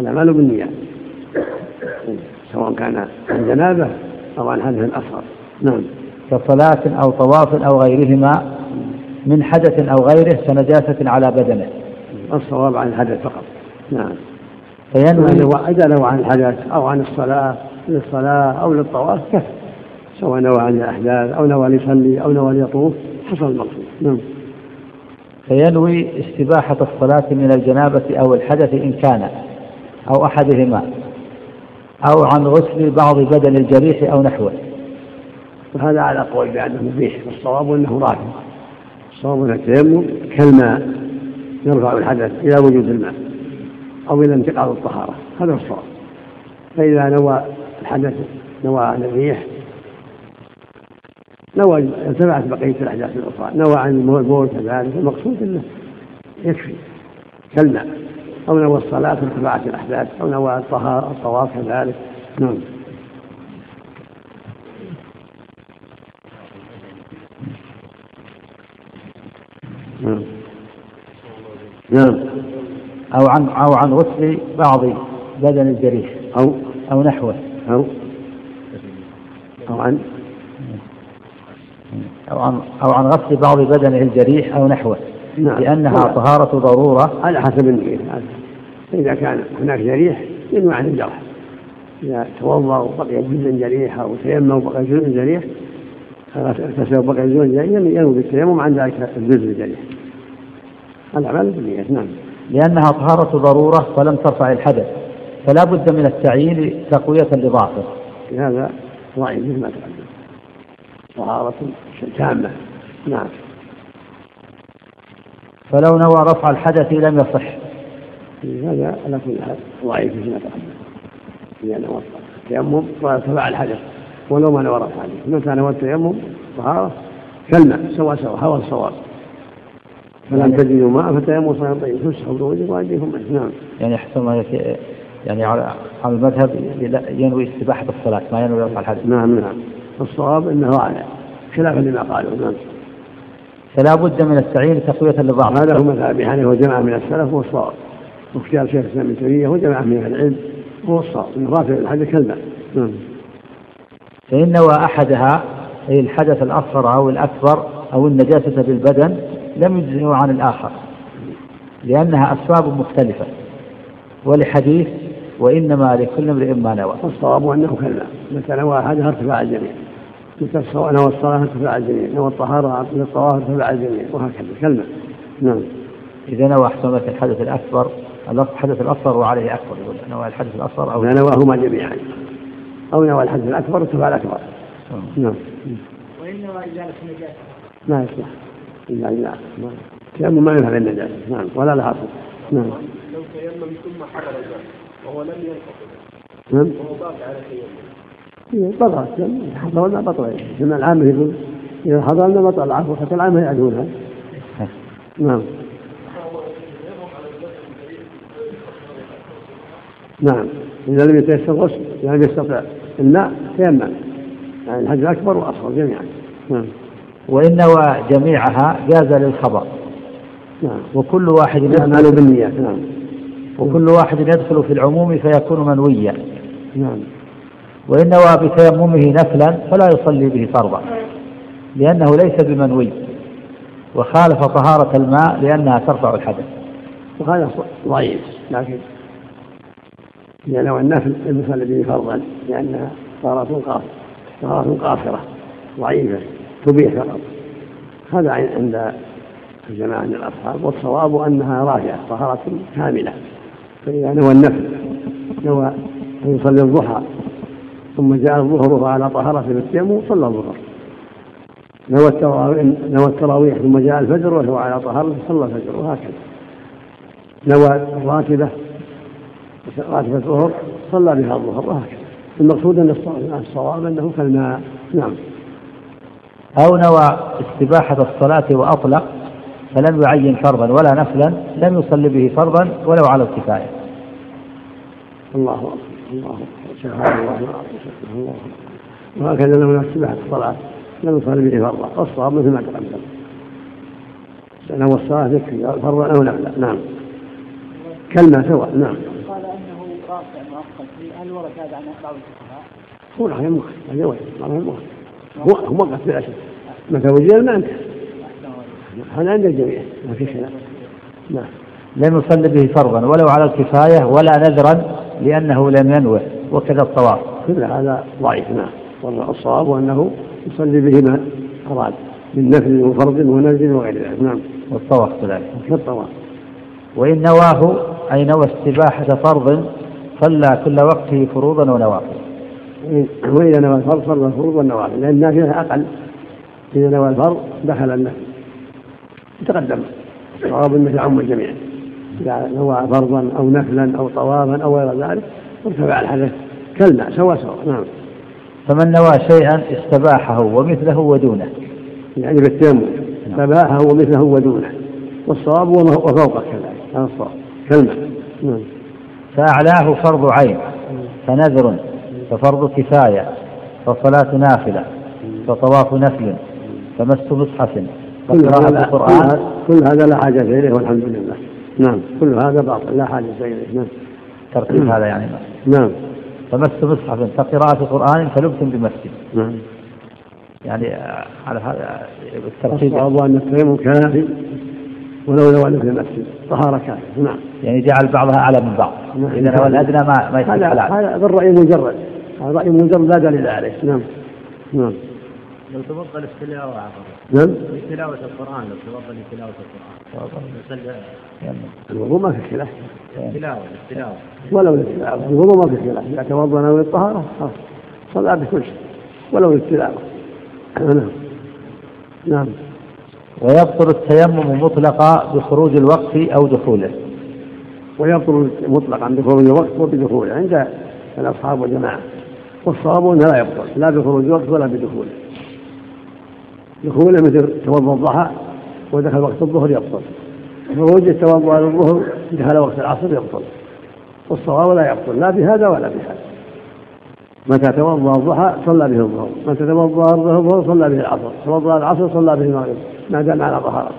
الأعمال بالنية. سواء كان عن جنابة أو عن حدث أصغر نعم. كصلاة أو طواف أو غيرهما من حدث أو غيره كنجاسة على بدنه. الصواب عن الحدث فقط. نعم. فينوي إذا نوى عن الحدث أو عن الصلاة للصلاة أو للطواف كفى. سواء نوى عن الأحداث أو نوى ليصلي أو نوى ليطوف حصل المقصود. نعم. فينوي استباحة الصلاة من الجنابة أو الحدث إن كان أو أحدهما. أو عن غسل بعض بدن الجريح أو نحوه. وهذا على قول بأنه مبيح والصواب أنه رافع الصواب أن التيمم كالماء يرفع الحدث إلى وجود الماء أو إلى انتقال الطهارة. هذا هو الصواب. فإذا نوى الحدث نوى عن الريح نوى ارتفعت بقية الأحداث الأخرى نوى عن البول كذلك المقصود أنه يكفي كالماء. أو نوى الصلاة ارتفعت الأحداث أو نوى الطهارة الطواف كذلك. نعم. نعم. نعم. أو عن أو عن غسل بعض بدن الجريح. أو أو نحوه. أو أو عن أو عن أو عن غسل بعض بدنه الجريح أو نحوه. نعم. لأنها طهارة ضرورة. على حسب النية فإذا كان هناك جريح ينوي عن الجرح. إذا توضأ وبقي جزء جريح أو تيمم وبقي جزء جريح اغتسل وبقي جزء جريح ينوي بالتيمم عن ذلك الجزء الجريح. الأعمال بالنية نعم. لأنها طهارة ضرورة ولم ترفع الحدث فلا بد من التعيين تقوية لضعفه. هذا ضعيف مثل ما تقدم. طهارة تامة. نعم. فلو نوى رفع الحدث لم يصح. هذا على كل حال ضعيف ما تقدم إذا نوى التيمم وارتفع الحدث. ولو ما نوى رفع الحدث. متى نوى التيمم؟ طهارة. كالماء سواء سواء هو الصواب. فلم تجدوا ماء فتيمموا صلاة طيب تمسحوا بوجهكم وأيديكم نعم. يعني حسب ما يعني على المذهب ينوي استباحة الصلاة ما ينوي رفع الحدث. نعم نعم. الصواب أنه على خلافا لما قالوا. نعم. فلا بد من التعيين تقوية لضعفه هذا هو مذهب أبي حنيفة وجماعة من السلف هو الصواب واختيار شيخ الإسلام ابن تيمية وجماعة من أهل العلم هو الصواب أنه رافع الحدث كالماء نعم. فإن نوى أحدها أي الحدث الأصغر أو الأكبر أو النجاسة بالبدن لم يجزئه عن الآخر. لأنها أسباب مختلفة. ولحديث وإنما لكل امرئ ما نوى. والصواب أنه كالماء متى نوى أحدها ارتفاع الجميع. متى نوى الصلاة ارتفاع الجميع نوى الطهارة من الطواف ارتفاع الجميع وهكذا. كالماء نعم. إذا نوى أحسن لك الحدث الأكبر الحدث الأصغر وعليه أكبر يقول نوى الحدث الأصغر أو نواهما جميعا. أو نوى الحدث الأكبر ارتفاع الأكبر. نعم. وإن نوى إزالة النجاسة. ما يصلح. إلا إلا. ما التيمم ما ينفع بالنجاسة نعم. ولا لها أصل. نعم. لو تيمم ثم حضر الماء وهو لم ينقض نعم. وهو باقي على تيمم. بطل. حضر ولا بطل العامة يقول إذا حضرنا بطل العفو حتى العامة يعدونها نعم. نعم. إذا لم يتيسر غسل إذا لم يستطع الماء تيمم. يعني الحج الأكبر والأصغر جميعا. نعم. وإن نوى جميعها جاز للخبر. نعم. وكل واحد يدخل الأعمال بالنيات نعم. وكل واحد يدخل في العموم فيكون منويا. نعم. وإن نوى بتيممه نفلا فلا يصلي به فرضا لأنه ليس بمنوي وخالف طهارة الماء لأنها ترفع الحدث. وهذا ضعيف لكن إذا نوى النفل لم يصلي به فرضا لأنها طهارة قاصرة طهارة قاصرة ضعيفة تبيح فقط. هذا عند الجماعة من الأصحاب والصواب أنها راجعة طهارة كاملة. فإذا نوى النفل نوى أن يصلي الضحى ثم جاء الظهر وهو على طهارة بالتيمم صلى الظهر. نوى التراويح نوى التراويح ثم جاء الفجر وهو على طهارة صلى الفجر وهكذا. نوى الراتبة راتبة الظهر صلى بها الظهر وهكذا. المقصود أن الصواب أنه كالماء. نعم. أو نوى استباحة الصلاة وأطلق فلم يعين فرضا ولا نفلا لم يصلي به فرضا ولو على الكفاية. الله أكبر. الله أكبر. الله وهكذا لو استباحة الصلاة لم يصلي به فرضا. والصواب مثل ما تقدم. لأنه الصلاة يكفي فرضا أو نفلا نعم. كلمة سواء نعم. قال أنه رافع مؤقت. هل ورد هذا عن بعض الفقهاء؟ هو رأي المخ هذا وجه هو وقف بلا شك. متى وجد؟ ما انتهى هذا عند الجميع. ما في خلاف. نعم. لم يصلي به فرضا ولو على الكفاية ولا نذرا لأنه لم ينوه. وكذا الطواف كل هذا ضعيف نعم. والصواب أنه يصلي به ما أراد من نفل وفرض ونزل وغير ذلك نعم. والطواف كذلك. كالطواف وإن نواه أي نوى استباحة فرض صلى كل وقته فروضا ونوافل. وإذا نوى الفرض صلى الفروض والنوافل لأن النافلة أقل. إذا نوى الفرض دخل النفل. تقدم. صواب مثل عم الجميع. إذا نوى فرضا أو نفلا أو طوافا أو غير ذلك ارتفع الحدث. كالماء سوا سوا. نعم. فمن نوى شيئا استباحه ومثله ودونه. يعني بالتيمم. استباحه ومثله ودونه. والصواب وفوقه كذلك. هذا الصواب. كالماء نعم. فأعلاه فرض عين فنذر ففرض كفاية فصلاة نافلة فطواف نفل فمس مصحف فقراءة القرآن. كل هذا لا حاجة إليه والحمد لله. نعم. كل هذا باطل لا حاجة إليه. نعم. ترتيب هذا يعني. نعم. فمس مصحف فقراءة قرآن فلبس بمسجد. نعم. يعني على هذا الترتيب. الصواب أن التيمم كافي ولو نوى في المسجد. طهارة كافية. نعم. يعني جعل بعضها أعلى من بعض. نعم. إذا هو الأدنى ما ما هذا هذا بالرأي المجرد. هذا رأي مجرد لا دليل عليه. نعم. نعم. لو تفضل التلاوة نعم. تلاوة القرآن لو تفضل تلاوة القرآن. الوضوء ما في خلاف. التلاوة التلاوة ولو للتلاوة. الوضوء ما في خلاف. إذا توضأ نوى للطهارة صلى بكل شيء. ولو للتلاوة. نعم. نعم. ويبطل التيمم مطلقا بخروج الوقت أو دخوله. ويبطل مطلقا بخروج الوقت وبدخوله. عند الأصحاب والجماعة. والصواب أنه لا يبطل. لا بخروج الوقت ولا بدخوله. دخوله مثل توضأ الضحى ودخل وقت الظهر يبطل. خروج التوضأ للظهر دخل وقت العصر يبطل. والصواب لا يبطل لا بهذا ولا بهذا. متى توضأ الضحى صلى به الظهر متى توضأ الظهر صلى به العصر توضأ العصر صلى به المغرب ما دام على طهارة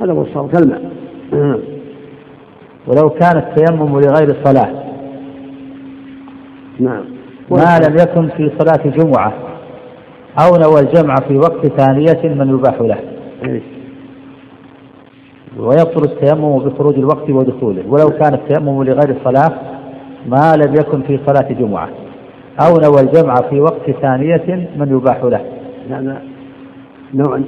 هذا هو الصواب كالماء ولو كان التيمم لغير الصلاة. نعم. ما لم يكن في صلاة جمعة أو نوى الجمع في وقت ثانية من يباح له. إيه. ويبطل التيمم بخروج الوقت ودخوله. ولو كان التيمم لغير الصلاة ما لم يكن في صلاة جمعة. أو نوى الجمع في وقت ثانية من يباح له. هذا نوع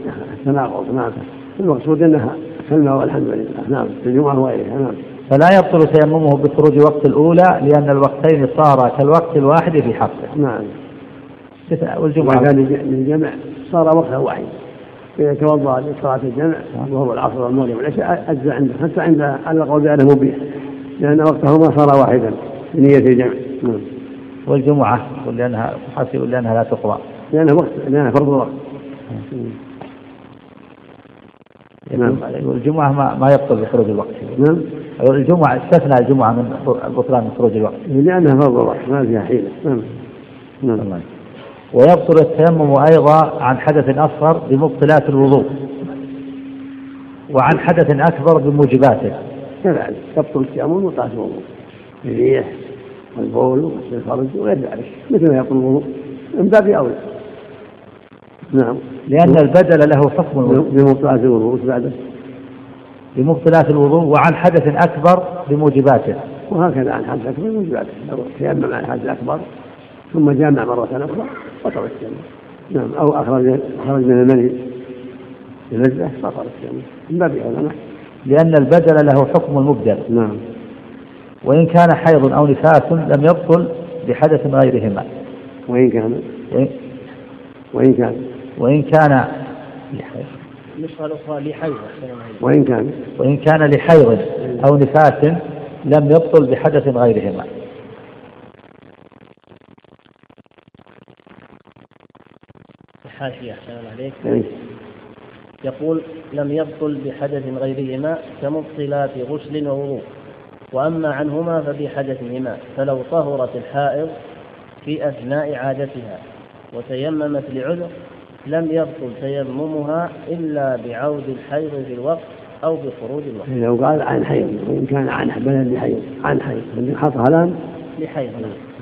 تناقض نعم المقصود إنها سلمى والحمد لله. نعم في الجمعة وغيرها. نعم. فلا يبطل تيممه بخروج وقت الأولى لأن الوقتين صارا كالوقت الواحد في حقه. نعم. والجمعة كان للجمع صار وقتا واحد إذا توضأ لصلاة الجمع وهو العصر والمغرب والعشاء أجزى عنده. حتى عند على القول بأنه مبيح. لأن وقتهما صار واحدا بنية الجمع. نعم. والجمعة لأنها حسب لأنها لا تقضى لأنها وقت لأنها فرض وقت. نعم. والجمعة ما, ما يبطل بخروج الوقت. نعم. الجمعة استثنى الجمعة من البطلان من خروج الوقت. لأنها فرض وقت ما فيها حيلة. نعم. نعم. ويبطل التيمم أيضا عن حدث أصغر بمبطلات الوضوء وعن حدث أكبر بموجباته. كذلك يبطل التيمم ومبطلات الوضوء. الريح والبول وغسل الفرج وغير ذلك مثل ما يبطل الوضوء من باب أولى. نعم. لأن البدل له حكم الوضوء. بمبطلات الوضوء بعده؟ بمبطلات الوضوء وعن حدث أكبر بموجباته. وهكذا عن حدث أكبر بموجباته. لو تيمم عن حدث أكبر ثم جامع مرة أخرى. بطل التيمم نعم أو أخرج أخرج من المني بلذة بطل التيمم من باب أولى نعم. لأن البدل له حكم المبدل نعم. وإن كان حيض أو نفاس لم يبطل بحدث غيرهما. وإن كان وإن كان. وإن كان النسخة الأخرى لحيض. وإن كان. وإن كان لحيض أو نفاس لم يبطل بحدث غيرهما. الحاشية أحسن الله عليك إيه. يقول لم يبطل بحدث غيرهما كمبطلات غسل ووضوء وأما عنهما فبحدثهما فلو طهرت الحائض في أثناء عادتها وتيممت لعذر لم يبطل تيممها إلا بعود الحيض في الوقت أو بخروج الوقت. لو قال عن حيض وإن كان عن بلد لحيض عن حيض عندك حطها الآن لحيض.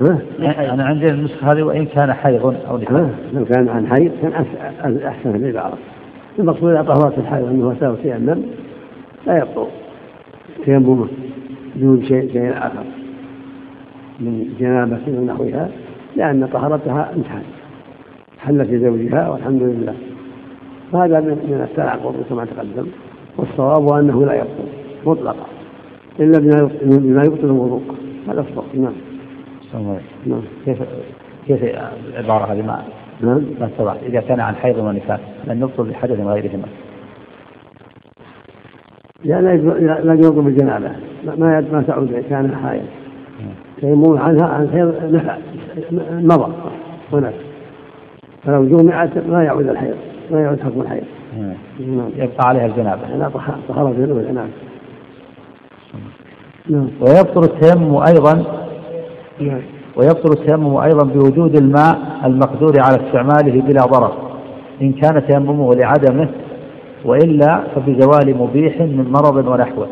نعم. ها؟ أنا عندي النسخة هذه وإن كان حيض أو نفاس لو كان عن حيض كان أحسن العبارة المقصود إذا طهرت الحيض أنه سوى تيمم لا يبطل. تيممه دون شيء شيء آخر. من جنابة ونحوها. لأن طهرتها انتهت. حلت لزوجها والحمد لله. فهذا من التعاقب كما تقدم. والصواب أنه لا يبطل. مطلقا. إلا بما يبطل الوضوء. هذا الصواب نعم. نعم. كيف كيف العبارة هذه؟ ما نعم. ما اتضح إذا كان عن حيض ونفاس لن يبطل بحدث غيرهما لا لا لا يوضع بالجنابة. ما- ما تعود كان حائض. تيمم عنها عن حيض نفع مضى هناك. فلو جمعت ما يعود الحيض ما يعود حكم الحيض. نعم. يبقى عليها الجنابة. لا طه- طهارة نعم نعم. ويبطل التيمم أيضا نعم. ويبطل التيمم أيضا بوجود الماء المقدور على استعماله بلا ضرر إن كان تيممه لعدمه وإلا فبزوال مبيح من مرض ونحوه.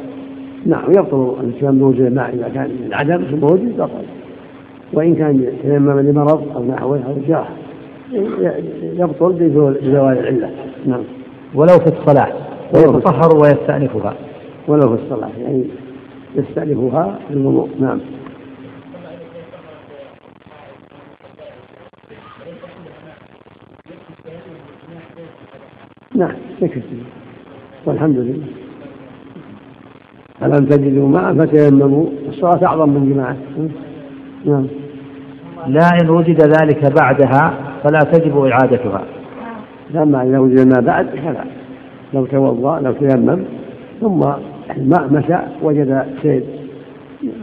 نعم يبطل الاتيان بوجود الماء إذا كان من عدم موجود بطل وإن كان تيمم لمرض أو نحوه أو جراح يبطل بزوال بزوال العلة. نعم. ولو في الصلاة. ويتطهر ويستأنفها. ولو في الصلاة يعني يستأنفها في الوضوء نعم. نعم يكفي والحمد لله. ألم تجدوا ماء فتيمموا؟ الصلاة أعظم من جماعة. نعم. لا إن وجد ذلك بعدها فلا تجب إعادتها. لما إذا وجد الماء بعد فلا. لو توضأ لو تيمم ثم الماء مشى وجد سيل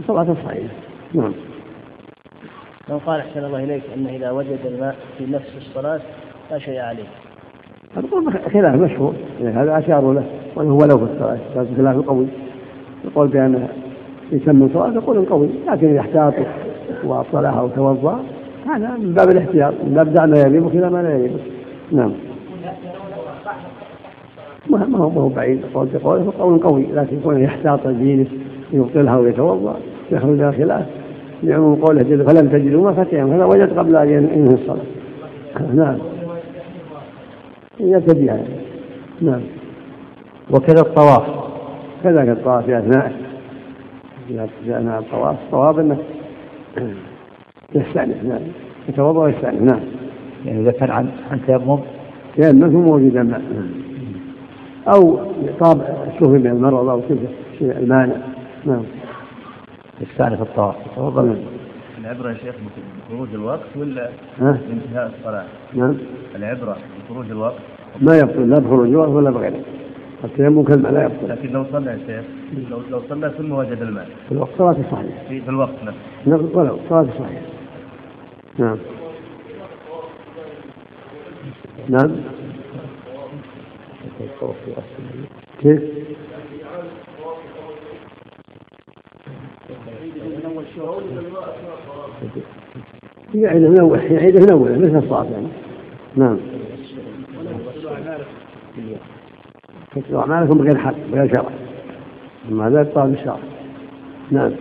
صلاة صحيحة. نعم. من قال أحسن الله إليك أنه إذا وجد الماء في نفس الصلاة لا شيء عليه. القول خلاف مشهور. يعني هذا أشاروا له. وأنه ولو في الصلاة. هذا خلاف قوي. يقول بأنه يتم الصلاة يقول قوي. لكن إذا احتاط وصلاها أو توضأ هذا من باب الاحتياط. من باب دع ما يليق وكذا ما لا يليق. نعم. ما هو ما هو بعيد. قول بقوله قول قوي لكن كونه يحتاط دينه يبطلها ويتوضا يخرج إلى خلاف. لعموم قوله جل فلم تجدوا ما فتيهم هذا وجد قبل أن ينهي الصلاة. نعم. يرتديها يعني. نعم. وكذا الطواف. كذلك الطواف في اثناء في اثناء الطواف الطواف إنه يستأنف. نعم. يتوضأ ويستأنف. نعم. يعني كان عن عن تيمم لأنه موجود. الماء أو طابع شوف من المرض أو كذا شيء المانع. نعم. يستأنف الطواف. تفضل. العبرة يا شيخ بخروج الوقت ولا ها؟ بانتهاء الصلاة؟ نعم. العبرة بخروج الوقت؟ ما يبطل لا بخروج الوقت ولا بغيره. التيمم كلمة لا يبطل. لكن لو صلى يا شيخ لو لو صلى ثم وجد الماء. في الوقت صلاة صحيحة في, في الوقت نفسه. نعم ولو صلاة صحيحة نعم. نعم. كيف؟ يعيد من أول يعيد من أول مثل الصلاة يعني نعم كتبوا أعمالكم بغير حق بغير شرع أما هذا يبطل بالشرع نعم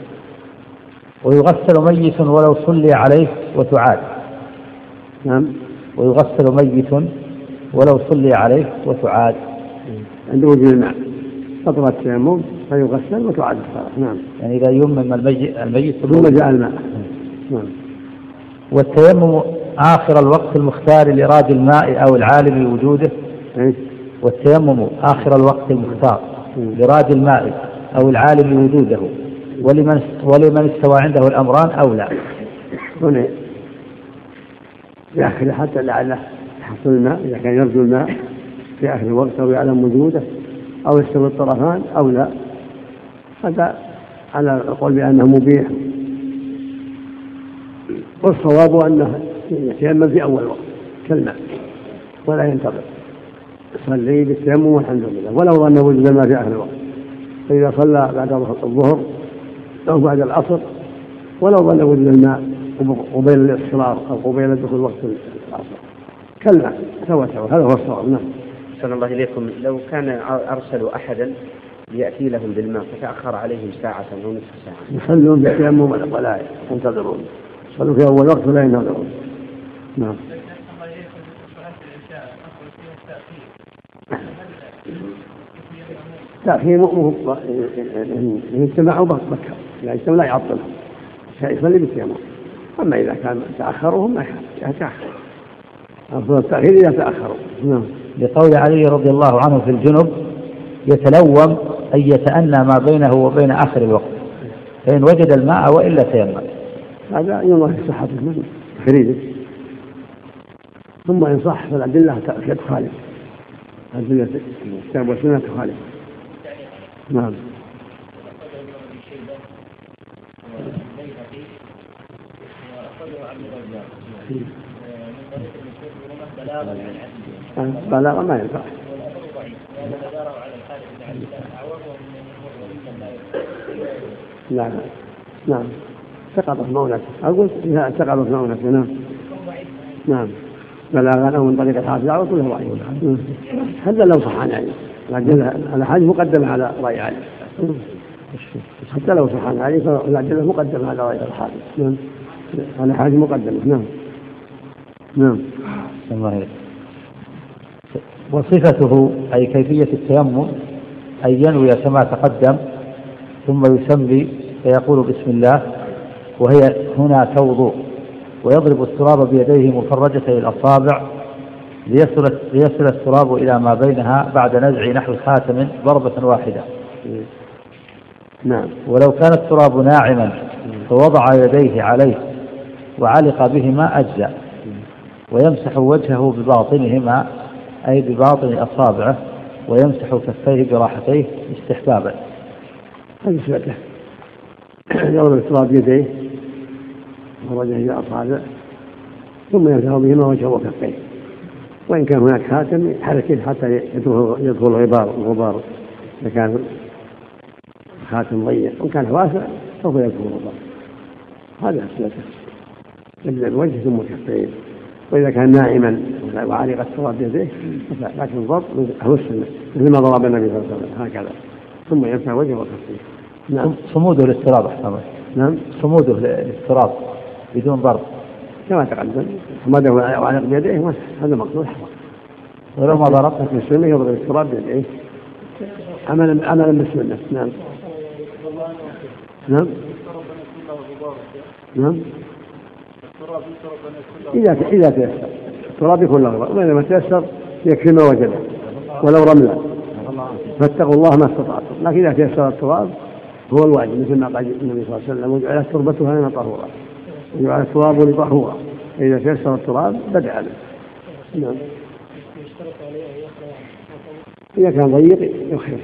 ويغسل ميت ولو صلي عليه وتعاد نعم ويغسل ميت ولو صلي عليه وتعاد. عند وجود الماء قطرة التيمم فيغسل وتعاد الصلاة نعم. يعني إذا يمم الميت الميت ثم جاء الماء. نعم. والتيمم آخر الوقت المختار لإراد الماء أو العالم بوجوده؟ والتيمم آخر الوقت المختار لإراد الماء أو العالم بوجوده ولمن ولمن استوى عنده الأمران أو لا. هنا يأخذ حتى لعله يحصل الماء إذا كان يرجو الماء في آخر الوقت أو يعلم وجوده أو يستوي الطرفان أو لا. هذا على القول بأنه مبيح. والصواب أنه يتيمم في أول وقت كالماء ولا ينتظر. يصلي بالتيمم والحمد لله ولو ظن وجود الماء في آخر الوقت. فإذا صلى بعد الظهر أو بعد العصر ولو ظن وجود الماء قبيل الاصفرار أو قبيل دخول وقت كلا. سوى سوى هذا هو الصواب. نعم. أحسن الله إليكم. لو كان أرسلوا أحدا ليأتي لهم بالماء فتأخر عليهم ساعة أو نصف ساعة. يصلون بالتيمم ولا ينتظرون. يصلوا في أول وقت ولا ينتظرون. نعم. لا في مو إن اجتمعوا بكر إذا اجتمعوا لا يعطل. يصلي بالتيمم أما إذا كان تأخروا ما يتأخر. أفضل التأخير إذا تأخروا. نعم. لقول علي رضي الله عنه في الجنب يتلوم أن يتأنى ما بينه وبين آخر الوقت. فإن وجد الماء وإلا تيمم. هذا ينظر في من تخريجه ثم إن صح فالأدلة تخالف أدلة الكتاب والسنة تخالف نعم. بلاغة ما ينفع. لا لا نعم سقطت مونته أقول إذا سقطت مونته نعم. نعم. بلاغا أو من طريق الحافظ على كله رأي هذا لو صح عن علي لكن الأحاديث مقدمة على رأي علي حتى لو صح عن علي فالأدلة مقدمة على رأي الحافظ نعم. الأحاديث مقدمة نعم. نعم الله وصفته أي كيفية التيمم أن ينوي كما تقدم ثم يسمي فيقول بسم الله وهي هنا توضؤ ويضرب التراب بيديه مفرجة الأصابع ليصل ليصل التراب إلى ما بينها بعد نزع نحو خاتم ضربة واحدة. نعم. ولو كان التراب ناعما فوضع يديه عليه وعلق بهما أجزأ ويمسح وجهه بباطنهما أي بباطن أصابعه ويمسح كفيه براحتيه استحبابا. هذه سنته. يضرب التراب بيديه خرج إلى أصابع ثم يمسح بهما وجهه وكفيه. وإن كان هناك خاتم يحرك حتى يدخل الغبار الغبار إذا كان خاتم ضيق وإن كان واسع سوف يدخل الغبار هذا سنته يبدأ الوجه ثم الكفين وإذا كان نائما وعلق التراب بيديه لكن الضبط هو السنة مثل ما ضرب النبي صلى الله عليه وسلم هكذا. ثم يمسح وجهه وكفيه نعم. صموده للتراب أحسن نعم. صموده للتراب بدون ضرب. كما تقدم حمده وعلق بيديه هذا مقصود. حرام ولو ما ضرب. لكن السنة يضرب التراب بيديه عملا عملا بالسنة. نعم. نعم. نعم. إذا إذا تيسر التراب يكون له غبار وإذا ما تيسر يكفي ما وجده ولو رملا فاتقوا الله ما استطعتم. لكن إذا تيسر التراب هو الواجب. مثل ما قال النبي صلى الله عليه وسلم وجعلت تربتها لنا طهورا. وجعل التراب لطهورا. فإذا تيسر التراب بدأ به نعم. إذا كان ضيق يخف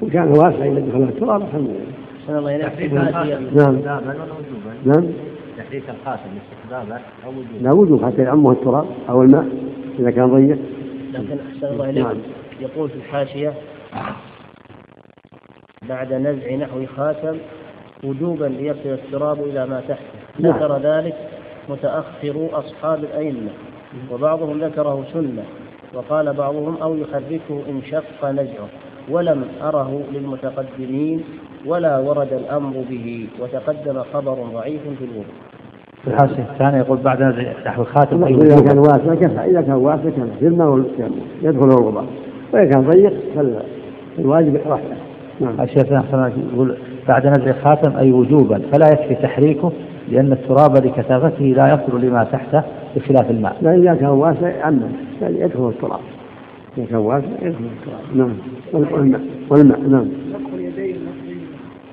وإن كان واسع إذا دخل التراب الحمد لله. نعم. نعم. تحريك الخاتم استحبابا أو وجوبا لا وجوب حتى يعمه التراب أو الماء إذا كان ضيق. لكن أحسن الله اليكم نعم. يقول في الحاشية بعد نزع نحو خاتم وجوبا ليصل التراب إلى ما تحته نعم. ذكر ذلك متاخرو أصحاب الأئمة وبعضهم ذكره سنة وقال بعضهم أو يحركه إن شق نزعه ولم أره للمتقدمين ولا ورد الأمر به وتقدم خبر ضعيف في الوضوء. في الحاشية الثانية يقول بعد نزع نحو الخاتم إذا كان واسع كفى إذا كان واسع كان في الماء يدخل الغبار وإذا كان ضيق فالواجب رفعه نعم. الشيخ يقول بعد نزع الخاتم أي وجوبا فلا يكفي تحريكه لأن التراب لكثافته لا يصل لما تحته بخلاف الماء. لا إذا كان واسع عمه يعني يدخل التراب. إذا كان واسع يدخل التراب. نعم. والماء والماء نعم.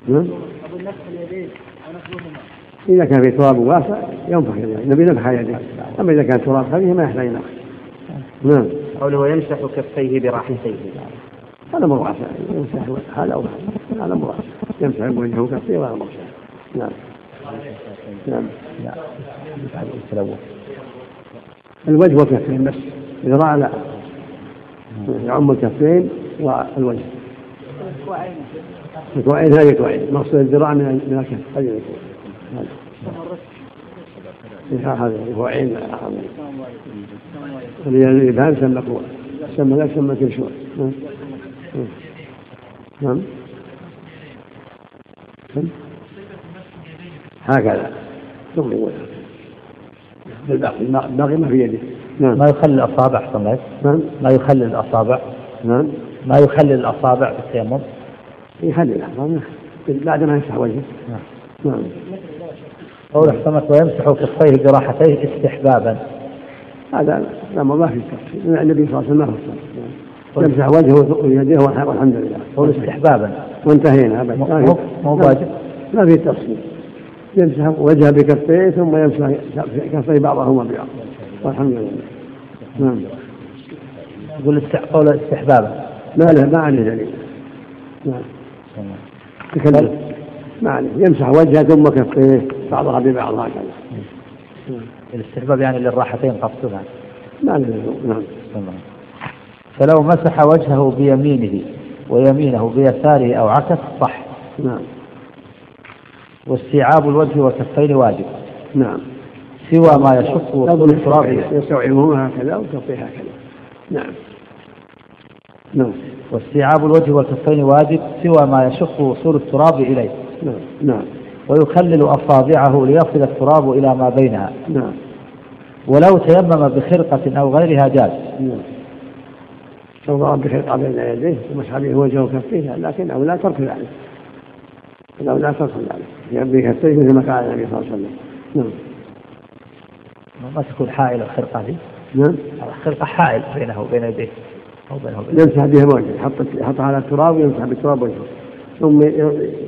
نعم أقول نفخ اليدين ونفخهما إذا كان في تراب واسع ينفخ يديه النبي نفخ يديه. أما إذا كان تراب خفيف ما يحتاج نفخ. نعم. قوله يمسح كفيه براحتيه. هذا أمر واسع يمسح هذا أو هذا هذا أمر واسع يمسح وجهه كفيه وهذا أمر واسع نعم. نعم. لا التلوث الوجه والكفين بس الذراع لا. يعم الكفين والوجه. الكوعين هذه الكوعين مقصود الذراع من من الكف. هذه هذا الكوعين اللي يبان سمى سمى ذاك سمى نعم. هكذا. ثم يقول الباقي ما في يده. نعم. ما يخلل الأصابع أحسن نعم. ما يخلل الأصابع؟ نعم. ما يخلل الأصابع في التيمم يخلي الأعضاء بعد ما يمسح وجهه. نعم. نعم. قول احسنت ويمسح كفيه براحتيه استحبابا. هذا الأمر ما في تفصيل. النبي صلى الله عليه وسلم ما فصل يمسح وجهه ويديه والحمد لله. قول استحبابا. وانتهينا. مو واجب. ما في تفصيل. يمسح وجهه بكفيه ثم يمسح كفيه بعضهما ببعض. والحمد لله. نعم. يقول قول استحبابا. ما له ما عليه دليل. نعم. تكلم. ما عليه. يمسح وجهه ثم كفيه. بعضها ببعض هكذا. الاستحباب يعني للراحتين قصدها. ما نعم فلو مسح وجهه بيمينه ويمينه بيساره أو عكس صح. نعم. واستيعاب الوجه والكفين واجب. نعم. سوى ما يشق وصول التراب. يستوعبهما هكذا تغطيه هكذا. نعم. نعم. واستيعاب الوجه والكفين واجب سوى ما يشق وصول التراب إليه. نعم نعم. ويخلل أصابعه ليصل التراب إلى ما بينها. نعم. ولو تيمم بخرقة أو غيرها جاز. نعم. ضرب بخرقة بين يديه ومسح به وجهه وكفيه لكن أولى ترك ذلك. الأولى ترك ذلك. يبني كفيه مثل ما قال النبي صلى الله عليه وسلم. نعم. ما تكون حائل الخرقة دي نعم. الخرقة حائل بينه وبين يديه أو بينه وبين يمسح بها وجهه يحط يحطها على التراب ويمسح بالتراب وجهه. ثم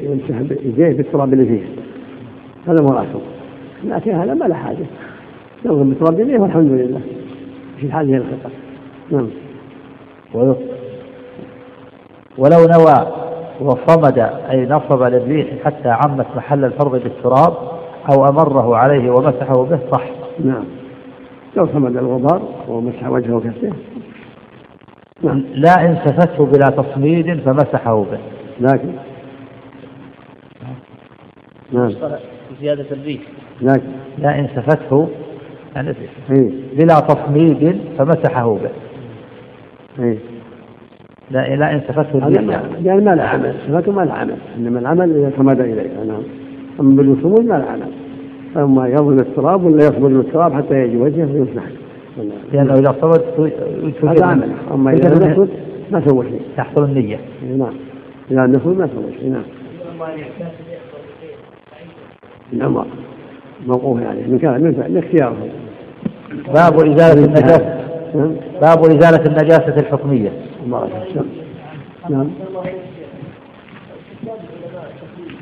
يمسح يديه بالتراب اللي فيه. هذا مراده لكن هذا ما له حاجة. يضرب بالتراب يديه والحمد لله. في هذه الخطة نعم. ولو نوى وصمد أي نصب للريح حتى عمت محل الفرض بالتراب أو أمره عليه ومسحه به صح. نعم. لو صمد الغبار ومسح وجهه وكفيه نعم. لا إن سفته بلا تصميد فمسحه به. لكن نعم. زيادة الريح لكن لا إن سفته يعني إيه. بلا تصميد فمسحه به. إيه. لا لا إن سفته الريح يعني ما له عمل. صفته ما له عمل. إنما العمل إذا صمد إليه. نعم. أما بالصمود ما له عمل. أما يضرب التراب ولا يصمد بالتراب حتى يجي وجهه ويمسح لأنه إذا صمد هذا عمل. أما إذا لم يصمد ما سوى شيء. تحصل النية. إيه، نعم. لم يصمد ما سوى شيء نعم. نعم موقوف يعني. من كان من فعل اختياره. باب إزالة النجاسة. نعم. باب إزالة النجاسة الحكمية. الله نعم.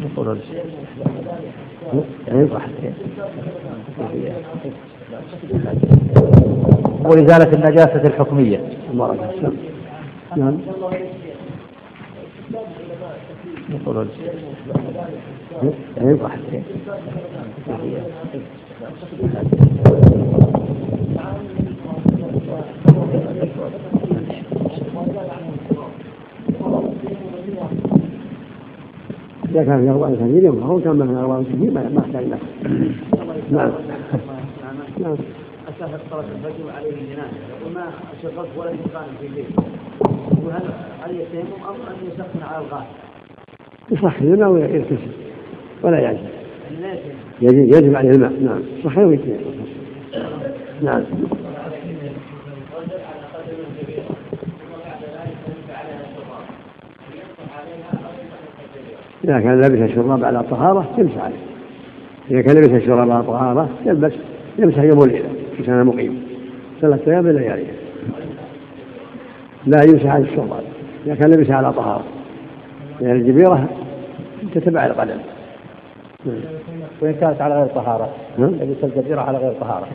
نقول إيه. وإزالة النجاسة الحكمية. الله نعم. إذا كان في أغوال كثير ينفعه كان من أغوال كثير ما له نعم نعم أسافر صلاة الفجر وعليه جنازة وما شغلت ولا في البيت وهل هل يتيمم أم أن يسخن على الغاز؟ يصح الماء ويغتسل ولا يتيمم يجب يجب عليه الماء. نعم. صح ويتيمم نعم. إذا كان لبس الشراب على طهارة يمسح عليه. إذا كان لبس الشراب على طهارة يلبس يمسح يوم وليلة إن كان مقيم. ثلاثة أيام بلياليها لا يمسح على الشراب. إذا كان لبس على طهارة. لأن الجبيرة تتبع القدم نعم. وإن كانت على غير طهارة ها؟ لبس الجزيرة على غير طهارة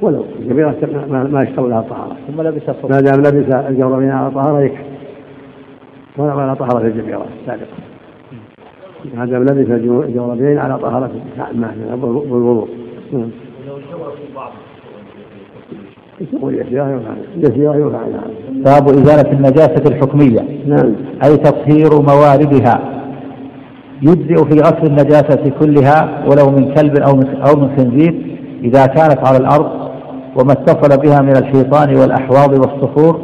ولو الجبيرة ما- يشتغل لها طهارة ثم لبس الصبح ما دام لبس الجوربين على طهارة يكفي ولا على طهارة الجبيرة السابقة ما دام لبس الجوربين على طهارة ما بالوضوء نعم. يسيرها يفعل يسيرها يفعل باب إزالة النجاسة الحكمية. نعم. أي تطهير مواردها. يجزئ في غسل النجاسة كلها ولو من كلب أو من أو من خنزير إذا كانت على الأرض وما اتصل بها من الحيطان والأحواض والصخور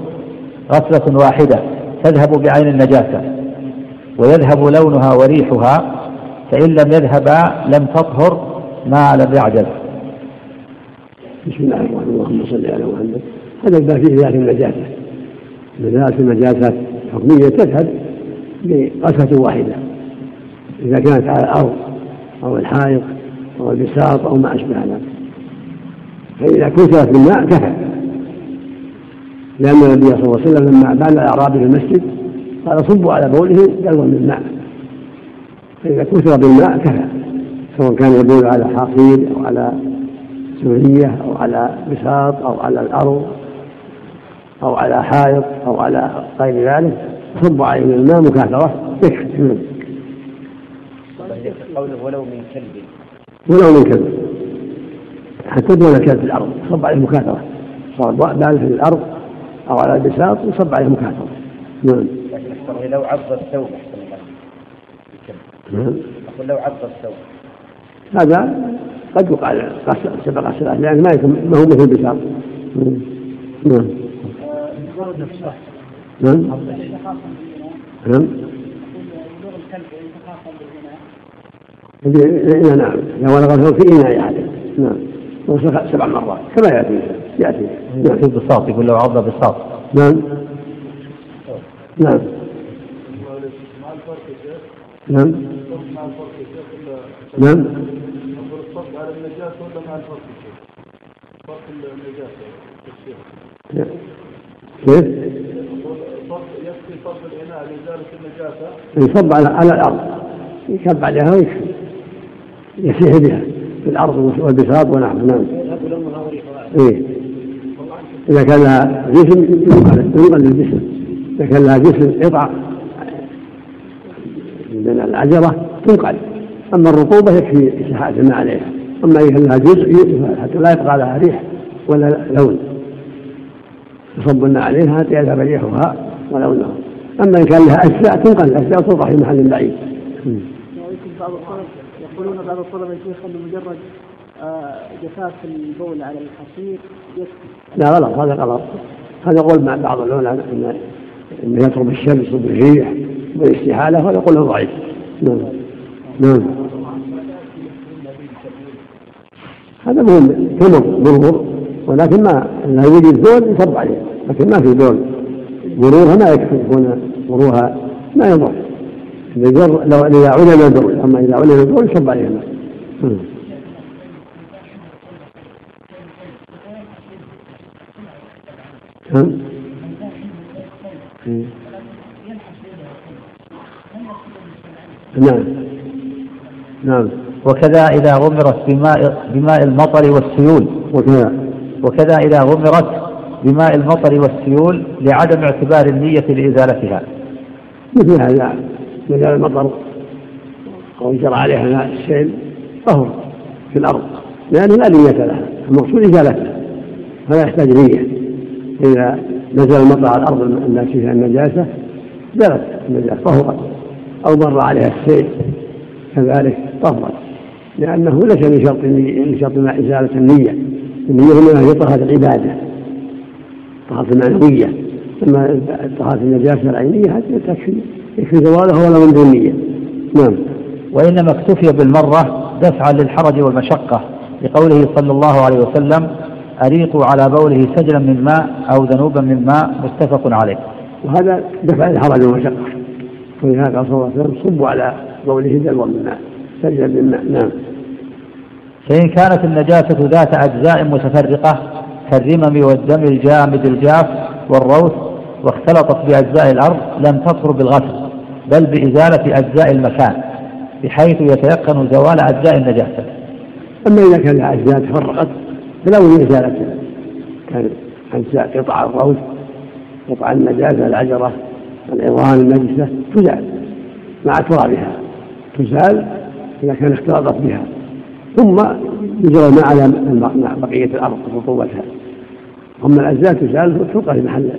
غسلة واحدة تذهب بعين النجاسة. ويذهب لونها وريحها. فإن لم يذهبا لم تطهر ما لم يعجز بسم الله الرحمن الرحيم. اللهم صل على محمد. هذا الباب فيه ذات النجاسة ذات النجاسات الحكمية تذهب بغسلة واحدة. إذا كانت على الأرض أو الحائط أو البساط أو ما أشبه ذلك. فإذا كثرت بالماء كفى لأن النبي صلى الله عليه وسلم لما بال الأعرابي في المسجد قال صبوا على بوله قلبا من ماء. فإذا كثر بالماء كفى سواء كان يدل على حصير أو على سورية أو على بساط أو على الأرض أو على حائط أو على غير ذلك صب عليه من الماء مكاثرة يكفي قوله ولو من كلب. ولو من كلب. حتى دون كلب في الأرض صب عليه مكاثرة. صار بال في الأرض أو على البساط وصب عليه مكاثرة. نعم. لكن لو عض الثوب. أحسن الله نعم. أقول لو عض الثوب. هذا قد يقال سبق الصلاة لأن ما يكون ما هو مثل البشر. نعم. نعم. نعم. نعم. نعم ولغ في إناء أحد. نعم. سبع مرات. كما يأتي. يأتي. نعم. في بساط يقول لو عض بساط نعم. نعم. نعم. نعم. على النجاسة ولا مع الفرق فرق النجاسة كيف؟ يكفي صب الإناء لإزالة النجاسة يصب على على الأرض. يكب عليها ويكفي. يسيح بها. في الأرض والبساط ونحو نعم. إيه. إذا كان لها جسم ينقل للجسم. إذا كان لها جسم قطع من العجرة تنقل. أما الرطوبة يكفي إسحاق الماء عليها. أما إذا لها جزء حتى لا يبقى لها ريح ولا لون يصبن عليها حتى يذهب ريحها ولونها أما إن كان لها أجزاء تنقل الأجزاء توضع في محل بعيد. بعض الطلبة يقولون بعض الطلبة يا شيخ أنه مجرد آه، جفاف البول على الحصير يكفي. لا غلط هذا غلط. هذا قول مع بعض العلماء أن أنه يطرب الشمس بالريح والاستحالة هذا قول ضعيف. نعم. نعم. هذا مهم كمر مرور ولكن ما لا يوجد بول يصب عليه لكن ما في بول مرورها ما يكفي يكون مرورها ما يضر. إذا لو إذا علم البول أما إذا علم البول يصب عليه. نعم. نعم. وكذا إذا غمرت بماء بماء المطر والسيول. وكذا وكذا إذا غمرت بماء المطر والسيول لعدم اعتبار النية لإزالتها. مثل هذا. إذا المطر. أو جرى عليها ماء السيل طهر في الأرض. لأنه لا نية لها. المقصود إزالتها. فلا يحتاج نية. إذا نزل المطر على الأرض التي فيها النجاسة زالت النجاسة طهرت. أو مر عليها السيل كذلك طهرت. لأنه ليس من شرط من شرط إزالة النية. النية إنما هي طهارة العبادة. طهارة المعنوية. أما طهارة النجاسة العينية هذه تكفي يكفي زوالها ولا من دون نية نعم. وإنما اكتفي بالمرة دفعا للحرج والمشقة. لقوله صلى الله عليه وسلم أريقوا على بوله سجلا من ماء أو ذنوبا من ماء. متفق عليه. وهذا دفع للحرج والمشقة. ولهذا صلى الله عليه وسلم صبوا على بوله دلوا من ماء. سجلا من ماء نعم. فإن كانت النجاسة ذات أجزاء متفرقة كالرمم والدم الجامد الجاف والروث واختلطت بأجزاء الأرض لم تطهر بالغسل بل بإزالة أجزاء المكان بحيث يتيقن زوال أجزاء النجاسة. أما إذا كان لها أجزاء تفرقت فلا بد من إزالتها كان أجزاء قطع الروث قطع النجاسة العجرة العظام النجسة تزال مع ترابها. تزال إذا كان اختلطت بها. ثم يجرى الماء على بقية الأرض رطوبتها أما الأجزاء تزال تلقى في محل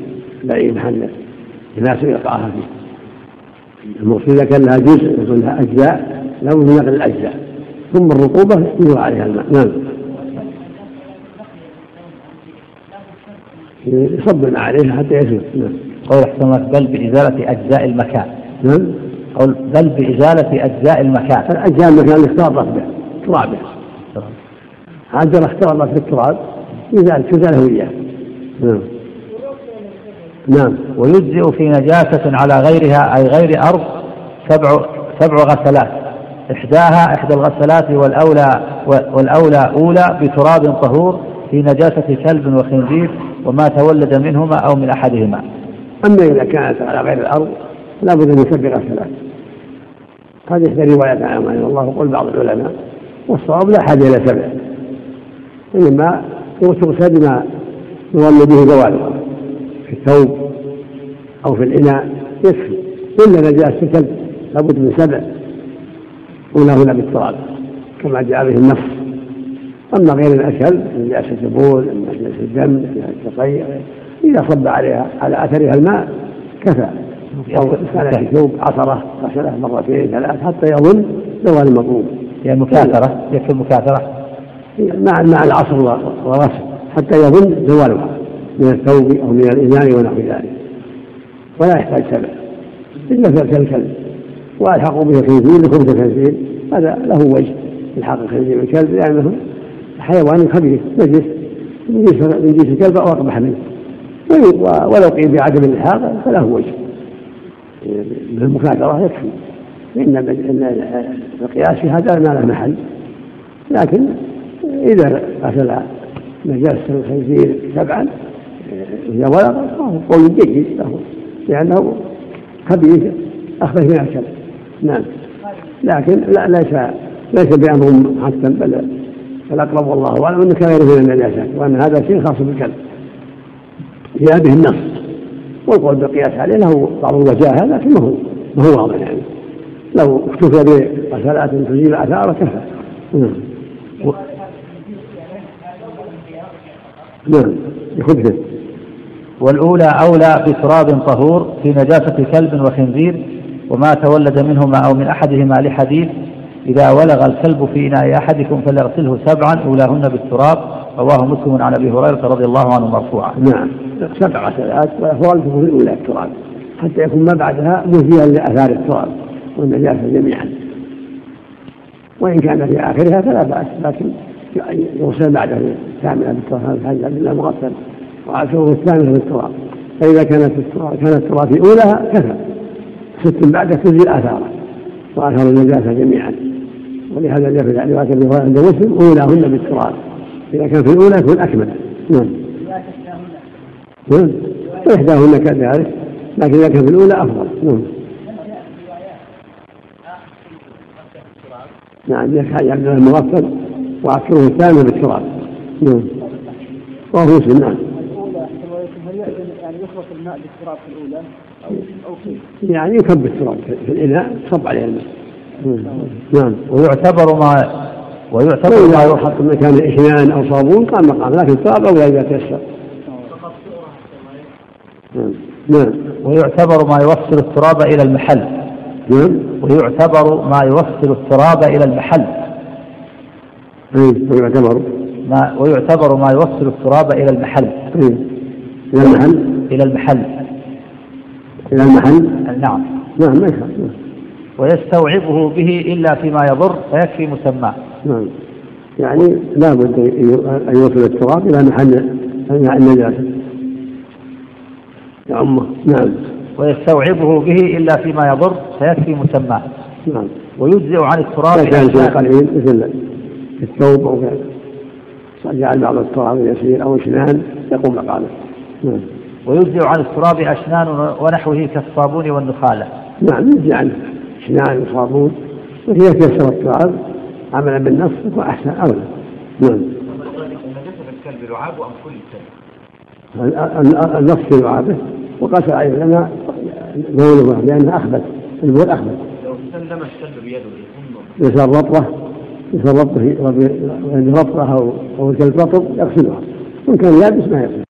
بعيد محل يناسب إلقاءها فيه. المقصود إذا كان لها جزء يكون لها أجزاء لا بد من نقل الأجزاء. ثم الرطوبة يجرى عليها الماء. نعم. يصب عليها حتى يسير نعم. قول أحسن بل بإزالة أجزاء المكان. نعم. بل بإزالة أجزاء المكان. أجزاء المكان اختلطت به ترابه. عجل اختلطت في التراب يزال تزال هوية. نعم. نعم. ويجزئ في نجاسة على غيرها أي غير أرض سبع سبع غسلات. إحداها إحدى الغسلات والأولى والأولى أولى بتراب طهور في نجاسة كلب وخنزير وما تولد منهما أو من أحدهما. أما إذا كانت على غير الأرض لا بد من سبع غسلات هذه إحدى روايات عن الله وقول بعض العلماء والصواب لا حاجة إلى سبع. إنما تغسل بما يظن به زوالها في الثوب أو في الإناء يكفي. إلا نجاسة الكلب لابد من سبع. أولاهن بالتراب كما جاء به النص. أما غير الأكل نجاسة البول نجاسة الدم نجاسة التقيع إذا صب عليها على أثرها الماء كفى. أو كان في ثوب عصرة غسله مرتين ثلاث حتى يظن زوال المطلوب. يعني مكاثرة؟ يكفي المكاثرة مع مع العصر والغسل حتى يظن زوالها من الثوب أو من الإناء ونحو ذلك. ولا يحتاج سبع. إلا في الكلب. وألحقوا به الخنزير لخبز الخنزير. هذا له وجه الحاق الخنزير بالكلب لأنه حيوان خبيث نجس. من جنس الكلب أو أقبح منه. ولو قيل بعدم الإلحاق فله وجه. بالمكاثرة يكفي. إن القياس في هذا ما له محل. لكن إذا غسل نجاسة الخنزير سبعا إذا ولغ فهو قول جيد له لأنه خبيث أخبث من الكلب نعم. لكن لا ليس ليس بأمر حتى بل الأقرب والله أعلم أنه كان من النجاسات وأن هذا شيء خاص بالكلب جاء به النص. والقول بالقياس عليه له بعض الوجاهة لكن ما هو ما هو واضح يعني. لو اكتفى بغسلات تزيل آثاره كفى. نعم. نعم. والأولى أولى بتراب طهور في نجاسة كلب وخنزير وما تولد منهما أو من أحدهما لحديث إذا ولغ الكلب في إناء أحدكم فليغسله سبعا أولاهن بالتراب. رواه مسلم عن أبي هريرة رضي الله عنه مرفوعا. نعم. سبع والأفضل تكون في الأولى التراب. حتى يكون ما بعدها مزيا لآثار التراب والنجاسة جميعا. وإن كان في آخرها فلا بأس لكن يغسل بعده الثامنة بالتراب عبد الله مغسل وعشره الثامنة بالتراب فإذا كانت التراب كانت التراب في أولها كفى. ست بعد تزيل آثاره وآثار النجاسة جميعا. ولهذا جاء في رواية أبي هريرة عند مسلم أولاهن بالتراب. إذا كان في الأولى يكون أكمل. نعم. نعم. وإحداهن كذلك لكن إذا كان في الأولى أفضل. نعم. نعم يحتاج عبد الله المغفل وعكره الثاني بالتراب. نعم. وهو مسلم نعم. يعني الماء بالتراب في الأولى أو كيف؟ يعني يكب التراب في الإناء صب عليه الماء. نعم. ويعتبر ما ويعتبر ما يحط مكان الإحيان أو صابون قام مقام لكن التراب أولى إذا تيسر. نعم. نعم. ويعتبر ما يوصل التراب إلى المحل. نعم. ويعتبر ما يوصل التراب إلى المحل. إيه ويعتبر. ما ويعتبر ما يوصل التراب إلى المحل. إيه إلى المحل. إلى المحل. إلى المحل. نعم. نعم ما ويستوعبه به إلا فيما يضر فيكفي مسماه نعم. يعني لا بد أن يوصل التراب إلى محل النجاسة يعمه نعم. ويستوعبه به إلا فيما يضر فيكفي مسماه نعم. ويجزئ عن التراب كان شيء قليل مثل الثوب أو جعل بعض التراب يسير أو اسنان يقوم مقامه نعم. ويجزئ عن التراب أشنان ونحوه كالصابون والنخالة. نعم يجزي عنه أشنان وصابون. وإذا يتيسر التراب. عملا بالنص يكون أحسن أولى. نعم. الكلب لعاب أم كل الكلب؟ النص في لعابه وقتل أيضا لأن بوله لأنه أخبث البول أخبث. لو سلم الكلب بيده يصير رطبة يصير رطبة رطبة أو الكلب رطب يغسلها. وإن كان يابس ما يغسل.